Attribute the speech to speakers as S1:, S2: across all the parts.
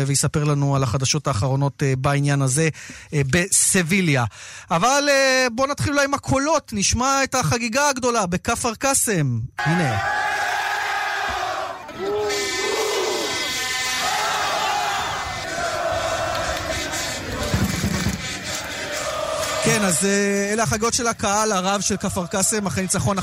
S1: ויספר לנו על החדשות האחרונות בעניין הזה בסביליה. אבל בואו נתחיל אולי עם הקולות, נשמע את החגיגה הגדולה בכפר קאסם. הנה. כן, אז אה, אלה החגות של הקהל הרב של כפר קאסם, אחרי ניצחון 1-0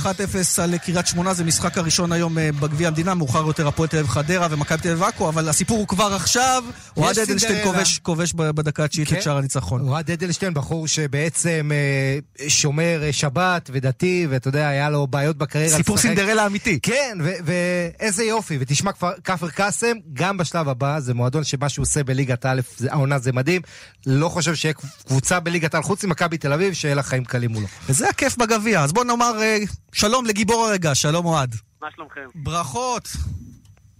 S1: על קריית שמונה, זה משחק הראשון היום אה, בגביע המדינה, מאוחר יותר הפועל תל אביב חדרה ומכבי תל אביב עכו, אבל הסיפור הוא כבר עכשיו, אוהד אדלשטיין כובש, כובש בדקה התשיעית כן. את שער הניצחון.
S2: אוהד אדלשטיין, בחור שבעצם אה, שומר שבת ודתי, ואתה יודע, היה לו בעיות בקריירה.
S1: סיפור סינדרלה אמיתי.
S2: כן, ואיזה יופי, ותשמע, כפר קאסם, גם בשלב הבא, זה מועדון שמה שהוא עושה בליגת א', העונה זה מדהים, לא חושב שיהיה קבוצה בליגת א', חוץ ממכבי תל אביב, שיהיה לה חיים קלים מולו.
S1: וזה הכיף בגביע. אז בוא נאמר אה, שלום לגיבור הרגע, שלום אוהד.
S3: מה שלומכם?
S1: ברכות.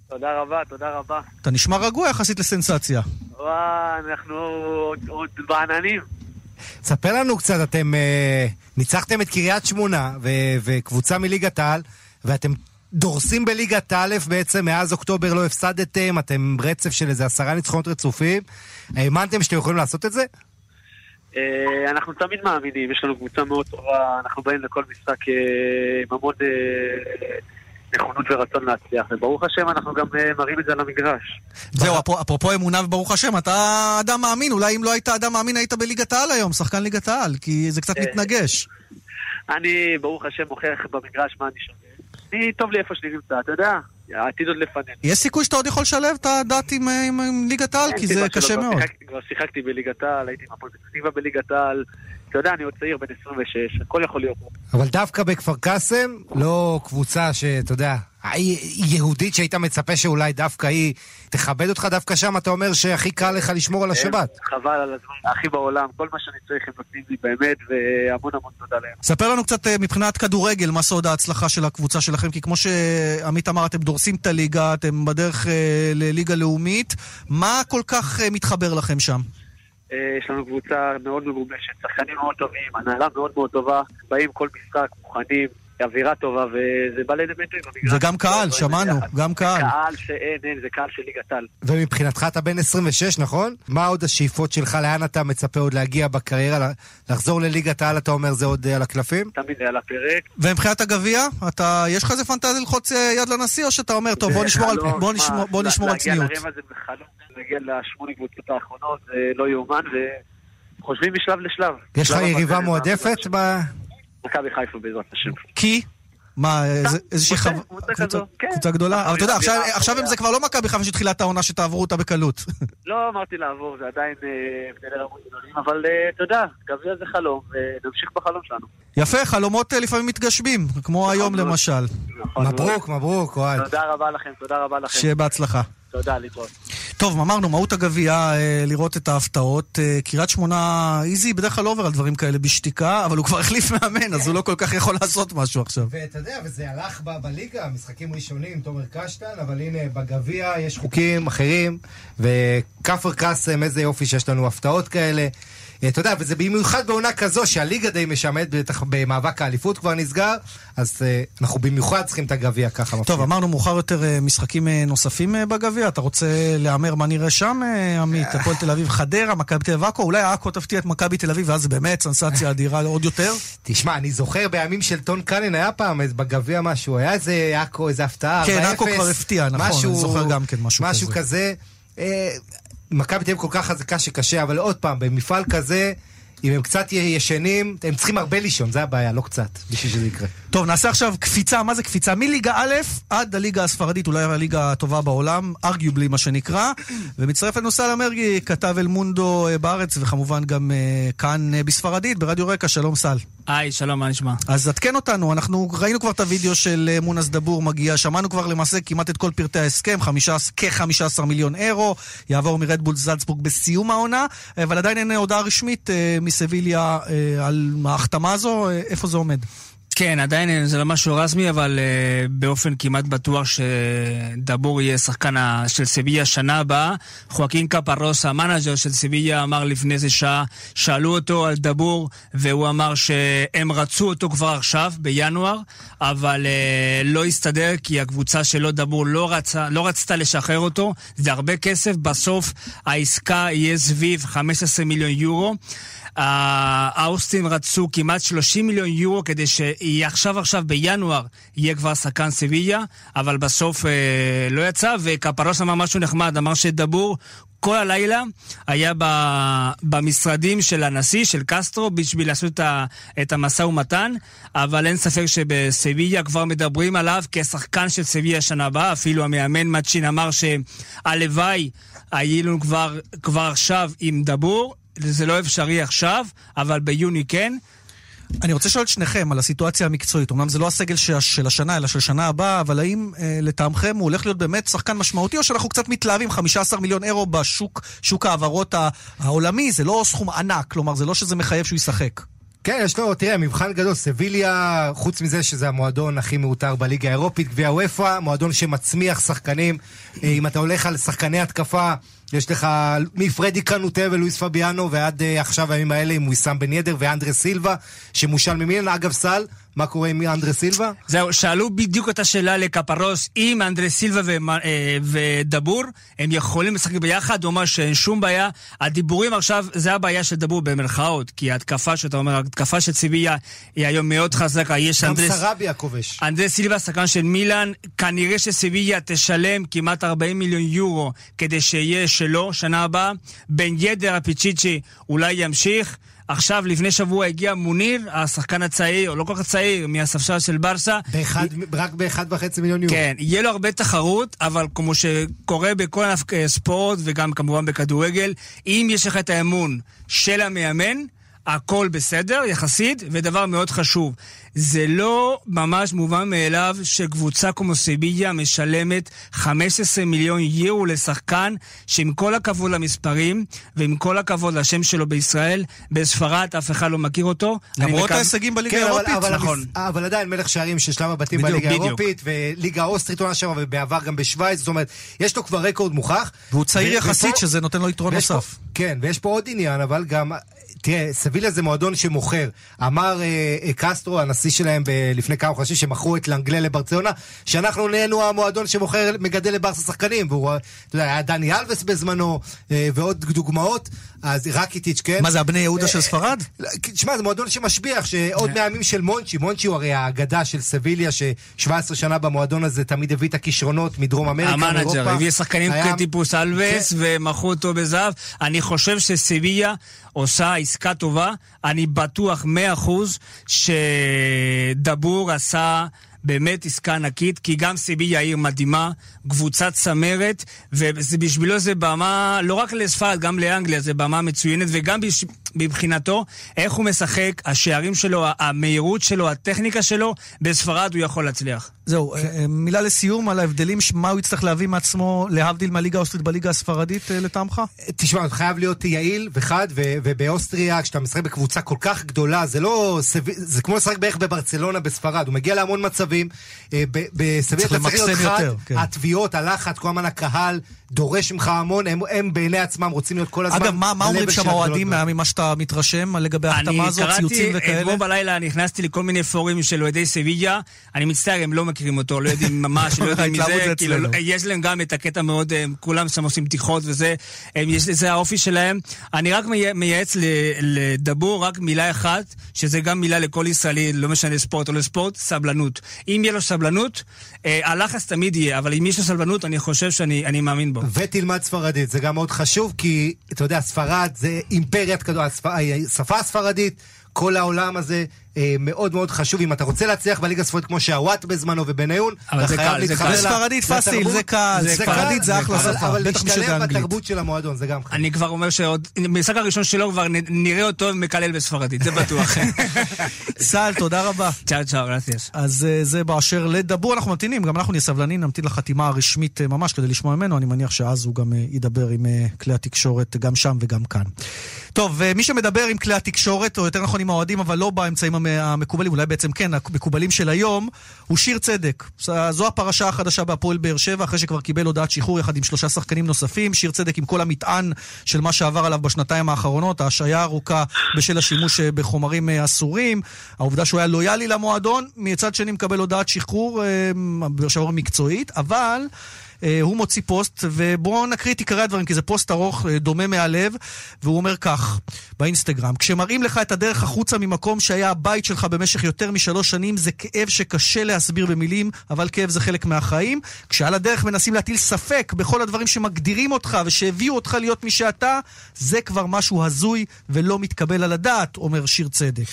S3: תודה רבה, תודה רבה.
S1: אתה נשמע רגוע יחסית לסנסציה.
S3: וואי, אנחנו עוד, עוד בעננים.
S2: ספר לנו קצת, אתם אה, ניצחתם את קריית שמונה ו- וקבוצה מליגת העל, ואתם דורסים בליגת א' בעצם, מאז אוקטובר לא הפסדתם, אתם רצף של איזה עשרה ניצחונות רצופים. האמנתם שאתם יכולים לעשות את זה?
S3: אה, אנחנו תמיד מאמינים, יש לנו קבוצה מאוד טובה, אנחנו באים לכל משחק אה, עם המון אה, נכונות ורצון להצליח, וברוך השם אנחנו גם מראים את זה על המגרש.
S1: זהו, אפרופו אמונה וברוך השם, אתה אדם מאמין, אולי אם לא היית אדם מאמין היית בליגת העל היום, שחקן ליגת העל, כי זה קצת מתנגש.
S3: אני, ברוך השם, מוכיח במגרש מה אני שווה. אני, טוב לי איפה שאני נמצא, אתה יודע, העתיד עוד לפנינו.
S1: יש סיכוי שאתה עוד יכול לשלב את הדת עם, עם, עם ליגת העל? כי זה קשה מאוד.
S3: כבר שיחקתי בליגת העל, הייתי עם הפועל פתח בליגת העל. אתה יודע, אני עוד צעיר, בן 26, הכל יכול להיות.
S2: אבל דווקא בכפר קאסם, לא קבוצה שאתה יודע, יהודית שהיית מצפה שאולי דווקא היא תכבד אותך, דווקא שם אתה אומר שהכי קל לך לשמור על השבת.
S3: חבל על הזמן, הכי בעולם, כל מה שאני צריך הם נותנים לי באמת, והמון המון תודה להם.
S1: ספר לנו קצת אה, מבחינת כדורגל, מה סוד ההצלחה של הקבוצה שלכם, כי כמו שעמית אמר, אתם דורסים את הליגה, אתם בדרך אה, לליגה לאומית, מה כל כך אה, מתחבר לכם שם?
S3: יש לנו קבוצה מאוד מגובשת, שחקנים מאוד טובים, הנהלה מאוד מאוד טובה, באים כל משחק מוכנים, אווירה טובה, וזה בא לידי ביטוי
S1: במגרש. וגם קהל, שמענו, גם קהל.
S3: קהל שאין, אין, זה קהל של ליגת העל.
S2: ומבחינתך אתה בן 26, נכון? מה עוד השאיפות שלך? לאן אתה מצפה עוד להגיע בקריירה? לחזור לליגת העל, אתה אומר, זה עוד אה, על הקלפים?
S3: תמיד זה על הפרק.
S1: ומבחינת הגביע, אתה, יש לך איזה פנטזיה ללחוץ אה, יד לנשיא, או שאתה אומר, טוב, נשמור על, בוא נשמור על צניעות?
S3: להגיע לרבע זה בחלום, להגיע לשמונה קבוצות האחרונות, זה לא יאומן, וחושבים משלב לשלב.
S2: יש לך יריבה מועדפת ב...
S3: מכבי חיפה בעזרת השם.
S1: כי? מה, איזושהי
S3: כן.
S1: קבוצה גדולה? אבל אתה יודע, עכשיו אם זה כבר לא מכבי חיפה שתחילת העונה שתעברו אותה בקלות.
S3: לא אמרתי לעבור, זה עדיין אה, הבדלי רמות גדולים, אבל אה, אתה יודע, גביע זה חלום, ונמשיך בחלום שלנו.
S1: יפה, חלומות אה, לפעמים מתגשמים, כמו נכון היום למשל.
S2: נכון מברוק, מברוק, אוהד.
S3: תודה רבה לכם, תודה רבה לכם.
S1: שיהיה בהצלחה.
S3: תודה, להתראות.
S1: טוב, אמרנו, מהות הגביע, אה, לראות את ההפתעות. אה, קריית שמונה, איזי בדרך כלל לא עובר על דברים כאלה בשתיקה, אבל הוא כבר החליף מאמן, אז הוא לא כל כך יכול לעשות משהו עכשיו.
S2: ואתה יודע, וזה הלך בליגה, משחקים ראשונים, תומר קשטן, אבל הנה, בגביע יש חוקים אחרים, וכפר קאסם, איזה יופי שיש לנו הפתעות כאלה. אתה יודע, וזה במיוחד בעונה כזו שהליגה די משעמדת, בטח במאבק האליפות כבר נסגר, אז uh, אנחנו במיוחד צריכים את הגביע ככה.
S1: טוב, מפחיד. אמרנו מאוחר יותר uh, משחקים נוספים בגביע, אתה רוצה להמר מה נראה שם, עמית? הפועל תל אביב חדרה, מכבי תל אביב עכו, אולי עכו תפתיע את מכבי תל אביב, ואז באמת סנסציה אדירה עוד יותר?
S2: תשמע, אני זוכר בימים של טון קאלן היה פעם בגביע משהו, היה איזה עכו, איזה הפתעה,
S1: כן, עכו כבר הפתיע, נכון, אני זוכר גם כן משהו
S2: כזה. משהו כזה. מכבי תל אביב כל כך חזקה שקשה, אבל עוד פעם, במפעל כזה... אם הם קצת ישנים, הם צריכים הרבה לישון, זה הבעיה, לא קצת, בשביל שזה יקרה.
S1: טוב, נעשה עכשיו קפיצה, מה זה קפיצה? מליגה א' עד הליגה הספרדית, אולי הליגה הטובה בעולם, ארגיובלי מה שנקרא, ומצטרף לנו סלאם מרגי, כתב אל מונדו אה, בארץ, וכמובן גם uh, כאן uh, בספרדית, ברדיו רקע, שלום סל.
S4: היי, שלום, מה נשמע?
S1: אז עדכן אותנו, אנחנו ראינו כבר את הוידאו של uh, מונס דבור מגיע, שמענו כבר למעשה כמעט את כל פרטי ההסכם, כ-15 מיליון אירו, יעבור מרדבול זלצבורג בסיום העונה, אבל עדיין אין הודעה רשמית uh, מסביליה uh, על ההחתמה הזו, uh, איפה זה עומד?
S4: כן, עדיין זה לא משהו רסמי, אבל uh, באופן כמעט בטוח שדבור יהיה שחקן של סביה שנה הבאה. חואקין קפרוס, המנאג'ר של סביה, אמר לפני איזה שעה, שאלו אותו על דבור, והוא אמר שהם רצו אותו כבר עכשיו, בינואר, אבל uh, לא הסתדר כי הקבוצה שלו, דבור, לא, רצה, לא רצתה לשחרר אותו. זה הרבה כסף, בסוף העסקה יהיה סביב 15 מיליון יורו. האוסטים רצו כמעט 30 מיליון יורו כדי שעכשיו עכשיו בינואר יהיה כבר שחקן סביליה, אבל בסוף אה, לא יצא, וקפרוס אמר משהו נחמד, אמר שדבור כל הלילה היה ב, במשרדים של הנשיא, של קסטרו, בשביל לעשות את המשא ומתן, אבל אין ספק שבסביליה כבר מדברים עליו כשחקן של סביליה שנה הבאה, אפילו המאמן מצ'ין אמר שהלוואי היינו כבר, כבר עכשיו עם דבור, זה לא אפשרי עכשיו, אבל ביוני כן.
S1: אני רוצה לשאול את שניכם על הסיטואציה המקצועית. אמנם זה לא הסגל ש... של השנה, אלא של שנה הבאה, אבל האם אה, לטעמכם הוא הולך להיות באמת שחקן משמעותי, או שאנחנו קצת מתלהבים 15 מיליון אירו בשוק שוק ההעברות העולמי? זה לא סכום ענק, כלומר, זה לא שזה מחייב שהוא ישחק.
S2: כן, יש לו, תראה, מבחן גדול, סביליה, חוץ מזה שזה המועדון הכי מעוטר בליגה האירופית, גביע וופא, מועדון שמצמיח שחקנים. אה, אם אתה הולך על שחקני התקפה, יש לך מפרדי קנוטה ולואיס פביאנו, ועד uh, עכשיו הימים האלה עם וויסאם בן ידר ואנדרה סילבה, שמושל ממילן. אגב, סל, מה קורה עם אנדרה סילבה?
S4: זהו, שאלו בדיוק את השאלה לקפרוס, אם אנדרה סילבה. אה, ודבור, הם יכולים לשחק ביחד, הוא אמר שאין שום בעיה. הדיבורים עכשיו, זה הבעיה של דבור במרכאות, כי ההתקפה שאתה אומר, ההתקפה של ציביה היא היום מאוד חזקה.
S2: יש גם אנדרס... סרביה כובש.
S4: אנדרה סילבה, שחקן של מילאן, כנראה שסיביה תשלם כמעט 40 מיליון יורו כדי שיהיה שלו שנה הבאה. בן ידר הפיצ'יצ'י אולי ימשיך. עכשיו, לפני שבוע הגיע מוניר, השחקן הצעיר, או לא כל כך צעיר, מהספסל של ברסה.
S2: באחד, י... רק ב-1.5 מיליון יורו.
S4: כן, יהיה לו הרבה תחרות, אבל כמו שקורה בכל הספורט, וגם כמובן בכדורגל, אם יש לך את האמון של המאמן, הכל בסדר, יחסית, ודבר מאוד חשוב, זה לא ממש מובן מאליו שקבוצה כמו סיביליה משלמת 15 מיליון יורו לשחקן שעם כל הכבוד למספרים ועם כל הכבוד לשם שלו בישראל, בספרד אף אחד לא מכיר אותו.
S1: למרות ההישגים בליגה כן, האירופית.
S2: אבל, נכון. אבל עדיין מלך שערים של שלב הבתים בליגה האירופית, וליגה האוסטרית עונה שם, ובעבר גם בשוויץ, זאת אומרת, יש לו כבר רקורד מוכח.
S1: והוא צעיר יחסית, שזה נותן לו יתרון נוסף.
S2: כן, ויש פה עוד עניין, אבל גם תראה, סביליה זה מועדון שמוכר. אמר אה, אה, קסטרו, הנשיא שלהם ב- לפני כמה חודשים, שמכרו את לנגלה לברצלונה, שאנחנו נהיינו המועדון שמוכר, מגדל לברסה שחקנים. והוא, אתה יודע, היה דני אלווס בזמנו, אה, ועוד דוגמאות. אז רקיטיץ', כן.
S1: מה זה, הבני יהודה של ספרד?
S2: תשמע, זה מועדון שמשביח, שעוד. מהימים של מונצ'י, מונצ'י הוא הרי האגדה של סביליה, ש-17 שנה במועדון הזה תמיד הביא את הכישרונות מדרום אמריקה,
S4: מאירופה. המנג'ר, הביא שחקנים כטיפוס אלווס, כן. ומכרו אותו בזהב. אני חושב שסביליה עושה עסקה טובה. אני בטוח מאה אחוז שדבור עשה... באמת עסקה ענקית, כי גם סיביה עיר מדהימה, קבוצת צמרת, ובשבילו זה במה, לא רק לספרד, גם לאנגליה, זה במה מצוינת, וגם מבחינתו, איך הוא משחק, השערים שלו, המהירות שלו, הטכניקה שלו, בספרד הוא יכול להצליח.
S1: זהו, אה, אה, מילה לסיום על ההבדלים, מה הוא יצטרך להביא מעצמו, להבדיל מהליגה האוסטרית בליגה הספרדית, אה, לטעמך?
S2: תשמע, אתה חייב להיות יעיל וחד, ובאוסטריה, כשאתה משחק בקבוצה כל כך גדולה, זה לא, זה כמו לשחק בערך בברצלונה בספרד, הוא מגיע להמון מצבים, בסביר אתה צריך להיות חד, כן. התביעות, הלחץ, כל הזמן הקהל דורש ממך המון, הם, הם בעיני עצמם רוצים להיות כל הזמן...
S1: אגב, מה, מה אומרים שם האוהדים ממה שאתה מתרשם לגבי ההחתמה הזאת, ציוצים וכאלה?
S4: אני קראתי, אתמול בלילה נכנסתי לכל מיני פורומים של אוהדי סביליה, אני מצטער, הם לא מכירים אותו, לא יודעים ממש, לא יודעים מזה, כאילו, יש להם גם את הקטע מאוד, הם, כולם שם עושים בדיחות וזה, הם, יש לזה האופי שלהם. אני רק מייעץ לדבור רק מילה אחת, שזה גם מילה לכל ישראלי, לא משנה ספורט או לא ספורט, סבלנות. אם יהיה לו סבלנות, אה, הלחץ תמיד יהיה, אבל אם יש לו סבלנות, אני חושב שאני מאמין בו.
S2: ותלמד ספרדית, זה גם מאוד חשוב, כי אתה יודע, ספרד זה אימפריית כדור, השפה הספרדית, כל העולם הזה אה, מאוד מאוד חשוב. אם אתה רוצה להצליח בליגה הספרדית כמו שהוואט בזמנו ובניון,
S4: אתה חייב להתחבר
S1: בספרדית פאסיל, זה קל, ספרדית זה אחלה שפה,
S2: אבל להשתלב בתרבות של המועדון, זה גם חשוב.
S4: אני כבר אומר שעוד, במשחק הראשון שלו כבר נראה אותו מקלל בספרדית, זה בטוח.
S1: סל, תודה רבה.
S4: צ'או צ'או, גרסיאס.
S1: אז אה, זה באשר לדבור, אנחנו ממתינים, גם אנחנו נהיה סבלנים, נמתין לחתימה הרשמית אה, ממש כדי לשמוע ממנו, אני מניח שאז הוא גם ידבר עם כלי התקשורת גם שם וגם כאן. טוב, מי שמדבר עם כלי התקשורת, או יותר נכון עם האוהדים, אבל לא באמצעים המקובלים, אולי בעצם כן, המקובלים של היום, הוא שיר צדק. זו הפרשה החדשה בהפועל באר שבע, אחרי שכבר קיבל הודעת שחרור יחד עם שלושה שחקנים נוספים. שיר צדק עם כל המטען של מה שעבר עליו בשנתיים האחרונות, ההשעיה הארוכה בשל השימוש אה, בחומרים אה, אסורים, העובדה שהוא היה לויאלי למועדון, מצד שני מקבל הודעת שחרור, באר שבע מקצועית, אבל... אה, הוא מוציא פוסט, ובואו נקריא את עיקרי הדברים, כי זה פוסט ארוך, אה, דומה מהלב, והוא אומר כך, באינסטגרם, כשמראים לך את הדרך החוצה ממקום שהיה הבית שלך במשך יותר משלוש שנים, זה כאב שקשה להסביר במילים, אבל כאב זה חלק מהחיים. כשעל הדרך מנסים להטיל ספק בכל הדברים שמגדירים אותך ושהביאו אותך להיות מי שאתה, זה כבר משהו הזוי ולא מתקבל על הדעת, אומר שיר צדק.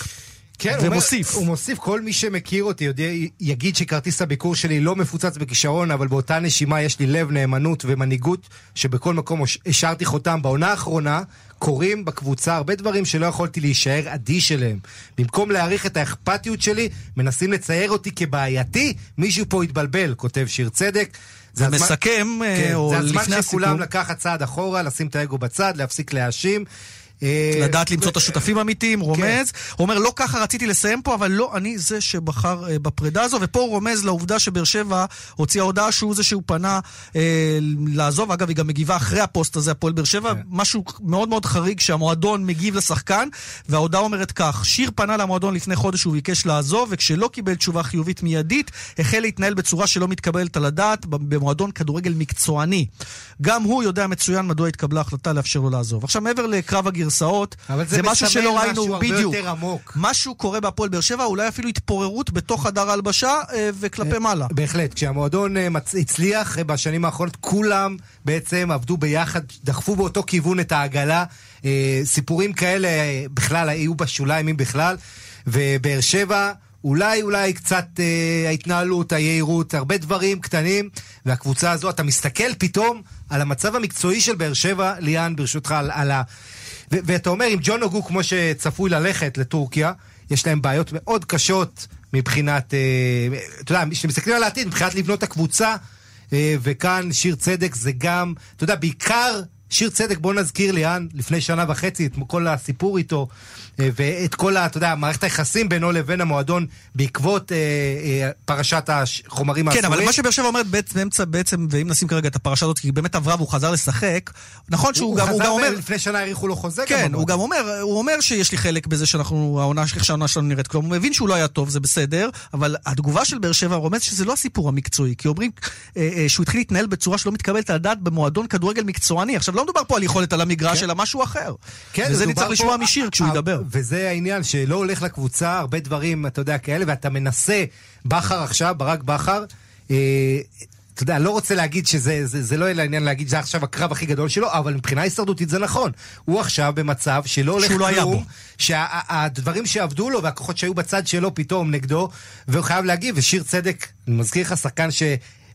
S2: כן, ומוסיף. הוא, הוא מוסיף, כל מי שמכיר אותי יודע, יגיד שכרטיס הביקור שלי לא מפוצץ בכישרון, אבל באותה נשימה יש לי לב, נאמנות ומנהיגות, שבכל מקום השארתי חותם. בעונה האחרונה קורים בקבוצה הרבה דברים שלא יכולתי להישאר אדיש אליהם. במקום להעריך את האכפתיות שלי, מנסים לצייר אותי כבעייתי, מישהו פה התבלבל, כותב שיר צדק.
S1: זה מסכם, אה, כן, או לפני הסיכום.
S2: זה הזמן שכולם לקחת צעד אחורה, לשים את האגו בצד, להפסיק להאשים.
S1: אה, לדעת למצוא את השותפים האמיתיים, רומז. כן. הוא אומר, לא ככה רציתי לסיים פה, אבל לא אני זה שבחר אה, בפרידה הזו, ופה הוא רומז לעובדה שבאר שבע הוציאה הודעה שהוא זה שהוא פנה אה, לעזוב. אגב, היא גם מגיבה אחרי הפוסט הזה, הפועל באר שבע, כן. משהו מאוד מאוד חריג שהמועדון מגיב לשחקן, וההודעה אומרת כך, שיר פנה למועדון לפני חודש הוא ביקש לעזוב, וכשלא קיבל תשובה חיובית מיידית, החל להתנהל בצורה שלא מתקבלת על הדעת במועדון כדורגל מקצועני. גם הוא יודע מצוין מדוע התקבלה החלטה לאפשר לו לעזוב. עכשיו, מעבר לקרב הגיר גרסאות.
S2: זה, זה משהו שלא ראינו, משהו בדיוק. יותר עמוק.
S1: משהו קורה בהפועל באר שבע, אולי אפילו התפוררות בתוך חדר ההלבשה אה, וכלפי אה, מעלה.
S2: בהחלט, כשהמועדון אה, הצליח בשנים האחרונות, כולם בעצם עבדו ביחד, דחפו באותו כיוון את העגלה. סיפורים כאלה בכלל היו בשוליים, אם בכלל. ובאר שבע... אולי, אולי קצת אה, ההתנהלות, היהירות, הרבה דברים קטנים, והקבוצה הזו, אתה מסתכל פתאום על המצב המקצועי של באר שבע, ליאן, ברשותך, על, על, ואתה אומר, אם ג'ון אוגו, כמו שצפוי ללכת לטורקיה, יש להם בעיות מאוד קשות מבחינת, אה, אתה יודע, כשמסתכלים על העתיד, מבחינת לבנות את הקבוצה, אה, וכאן שיר צדק זה גם, אתה יודע, בעיקר שיר צדק, בוא נזכיר ליאן, לפני שנה וחצי, את כל הסיפור איתו, אה, ואת כל, אתה יודע, מערכת היחסים בינו לבין המועדון בעקבות אה, אה, פרשת החומרים
S1: האסורים. כן, אבל מה שבאר שבע אומרת באמצע, בעצם, ואם נשים כרגע את הפרשה הזאת, כי היא באמת עברה והוא חזר לשחק, נכון שהוא גם, הוא גם אומר...
S2: לפני שנה האריכו לו חוזה
S1: כן, גם הוא גם אומר, הוא אומר שיש לי חלק בזה שאנחנו, העונה, איך שהעונה שלנו נראית. כלומר, הוא מבין שהוא לא היה טוב, זה בסדר, אבל התגובה של באר שבע רומז שזה לא הסיפור המקצועי, כי אומרים אה, אה, שהוא התחיל להתנהל בצורה שלא מתקבלת על הדעת במועדון כדורגל מקצועני. עכשיו, לא מדובר פה על יכולת על המגרש, כן. אלא משהו אחר. כן, וזה נצטרך לשמוע משיר כשהוא ידבר.
S2: וזה העניין, שלא הולך לקבוצה, הרבה דברים, אתה יודע, כאלה, ואתה מנסה, בכר עכשיו, ברק בכר, אה, אתה יודע, לא רוצה להגיד שזה זה, זה לא יהיה לעניין להגיד שזה עכשיו הקרב הכי גדול שלו, אבל מבחינה הישרדותית זה נכון. הוא עכשיו במצב שלא הולך
S1: לא כלום,
S2: שהדברים שה, שעבדו לו והכוחות שהיו בצד שלו פתאום נגדו, והוא חייב להגיב, ושיר צדק, אני מזכיר לך, שחקן ש...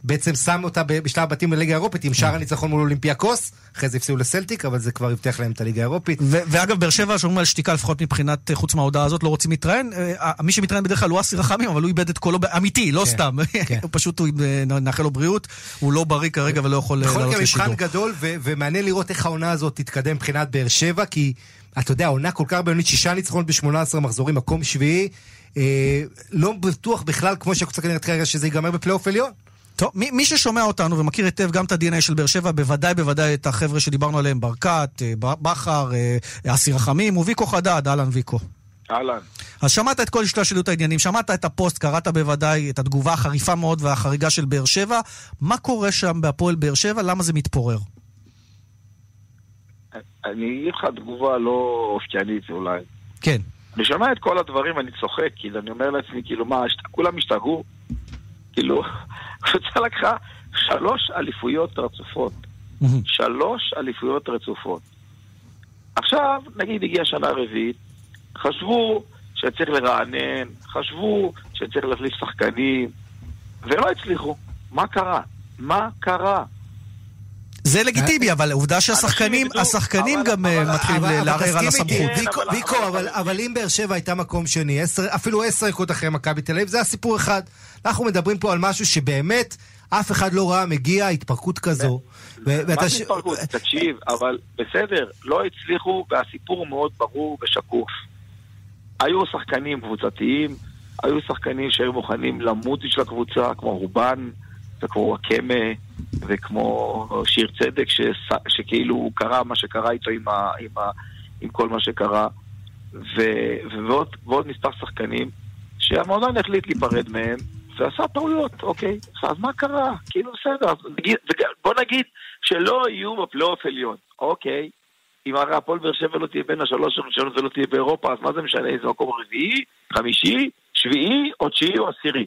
S2: בעצם שם אותה בשלב הבתים בליגה האירופית עם שער הניצחון מול אולימפיאקוס, אחרי זה הפסיעו לסלטיק, אבל זה כבר הבטיח להם את הליגה האירופית.
S1: ואגב, באר שבע שומעים על שתיקה לפחות מבחינת, אה, חוץ מההודעה הזאת, לא רוצים להתראיין. אה, מי שמתראיין בדרך כלל הוא אסי רחמים, אבל הוא איבד את קולו, אמיתי, לא כן, סתם. כן. פשוט, אה, נאחל לו בריאות, הוא לא בריא כרגע ולא יכול לעלות
S2: לשידור. בכל גדול, ומעניין לראות איך העונה הזאת תתקדם מבחינת באר שבע, כי אתה יודע, עונה כל כך בינונית, שישה ניצחונות ב-18 מחזורים, מקום שביעי. לא בטוח בכלל, כמו שהקבוצה כנראה כרגע, שזה ייגמר בפלייאוף עליון.
S1: טוב, מי, מי ששומע אותנו ומכיר היטב גם את ה-DNA של באר שבע, בוודאי בוודאי את החבר'ה שדיברנו עליהם, ברקת, אה, בכר, אה, אסי רחמים וויקו חדד, אהלן ויקו.
S5: אהלן.
S1: אז שמעת את כל השתלשלות העניינים, שמעת את הפוסט, קראת בוודאי את התגובה החריפה מאוד והחריגה של באר שבע. מה קורה שם בהפועל באר שבע? למה זה מתפורר?
S5: אני אגיד לך תגובה לא אופיינית אולי.
S1: כן.
S5: אני שומע את כל הדברים, אני צוחק, כאילו, אני אומר לעצמי, כאילו, מה, כולם השתגעו? כאילו, הקבוצה לקחה שלוש אליפויות רצופות. שלוש אליפויות רצופות. עכשיו, נגיד הגיעה שנה רביעית, חשבו שצריך לרענן, חשבו שצריך להחליף שחקנים, ולא הצליחו. מה קרה? מה קרה?
S1: זה לגיטימי, אבל עובדה שהשחקנים השחקנים גם אה, מתחילים לערער על הסמכות.
S2: ויקו, אבל אם באר שבע הייתה מקום שני, אפילו עשר דקות אחרי מכבי תל אביב, זה הסיפור אחד. אנחנו מדברים פה על משהו שבאמת אף אחד לא ראה מגיע, התפרקות כזו.
S5: מה זה התפרקות? תקשיב, אבל בסדר, לא הצליחו, והסיפור מאוד ברור ושקוף. היו שחקנים קבוצתיים, היו שחקנים שהיו מוכנים למות בשביל הקבוצה, כמו רובן וכמו וואקמה וכמו שיר צדק, שס, שכאילו קרה מה שקרה איתו עם, ה, עם, ה, עם כל מה שקרה, ו, ועוד, ועוד מספר שחקנים שהמועדון החליט להיפרד מהם, ועשה טעויות, אוקיי, אז מה קרה? כאילו בסדר, נגיד, בוא נגיד שלא יהיו בפלייאוף עליון, אוקיי, אם הרי הפועל באר שבע לא תהיה בין השלוש הראשונות ולא תהיה באירופה, אז מה זה משנה איזה מקום רביעי, חמישי, שביעי, או תשיעי או עשירי?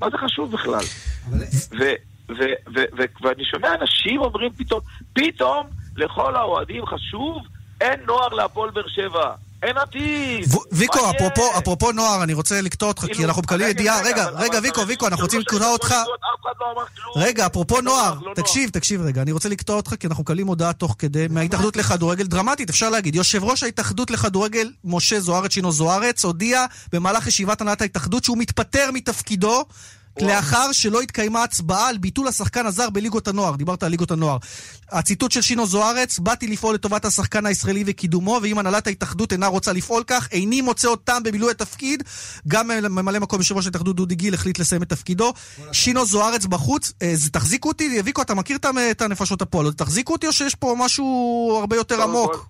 S5: מה זה חשוב בכלל? ואני שומע אנשים אומרים פתאום, פתאום לכל האוהדים חשוב, אין נוער להפועל באר שבע. אין עתיד.
S1: ויקו, אפרופו נוער, אני רוצה לקטוע אותך, כי כאילו, אנחנו מקבלים ידיעה, רגע, רגע, ויקו, ויקו, אנחנו רוצים לקטוע אותך. לא רגע, אפרופו נוער, לא תקשיב, תקשיב רגע, אני רוצה לקטוע אותך, כי אנחנו מקבלים הודעה תוך כדי מההתאחדות לכדורגל דרמטית, אפשר להגיד. יושב ראש ההתאחדות לכדורגל, משה זוארץ, שינו זוארץ, הודיע במהלך ישיבת הנהלת ההתאחדות שהוא מתפטר מתפקידו לאחר שלא התקיימה הצבעה על ביטול השחקן הזר בליגות הנוער. דיברת על ליגות הנוער. הציטוט של שינו זוארץ, באתי לפעול לטובת השחקן הישראלי וקידומו, ואם הנהלת ההתאחדות אינה רוצה לפעול כך, איני מוצא אותם במילוי התפקיד. גם ממלא מקום יושב ראש ההתאחדות דודי גיל החליט לסיים את תפקידו. שינו זוארץ בחוץ, אה, תחזיקו אותי, ויקו, אתה מכיר את הנפשות הפועלות, תחזיקו אותי או שיש פה משהו הרבה יותר עמוק?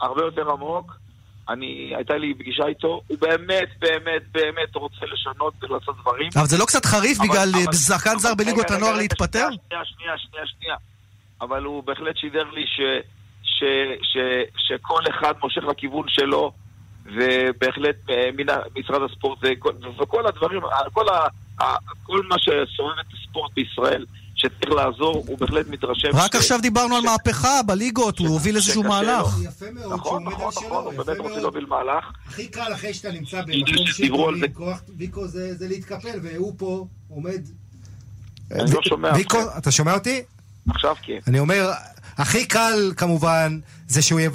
S5: הרבה יותר עמוק. אני, הייתה לי פגישה איתו, הוא באמת, באמת, באמת רוצה לשנות ולעשות דברים.
S1: אבל זה לא קצת חריף בגלל שחקן זר בליגות הנוער להתפטר?
S5: שנייה, שנייה, שנייה, שנייה. אבל הוא בהחלט שידר לי ש, ש, ש, שכל אחד מושך לכיוון שלו, ובהחלט אה, משרד הספורט וכל הדברים, כל, ה, כל מה שסובב את הספורט בישראל. שצריך לעזור, הוא בהחלט מתרשם.
S1: רק עכשיו דיברנו על מהפכה בליגות, הוא הוביל איזשהו מהלך.
S2: יפה מאוד שהוא עומד על שלו,
S5: הוא באמת רוצה להוביל מהלך.
S2: הכי קל אחרי שאתה נמצא במקום שלטוני, כוח ויקו זה להתקפל, והוא פה עומד...
S5: אני לא שומע.
S2: ויקו, אתה שומע אותי?
S5: עכשיו כן.
S2: אני אומר, הכי קל כמובן זה שהוא יב...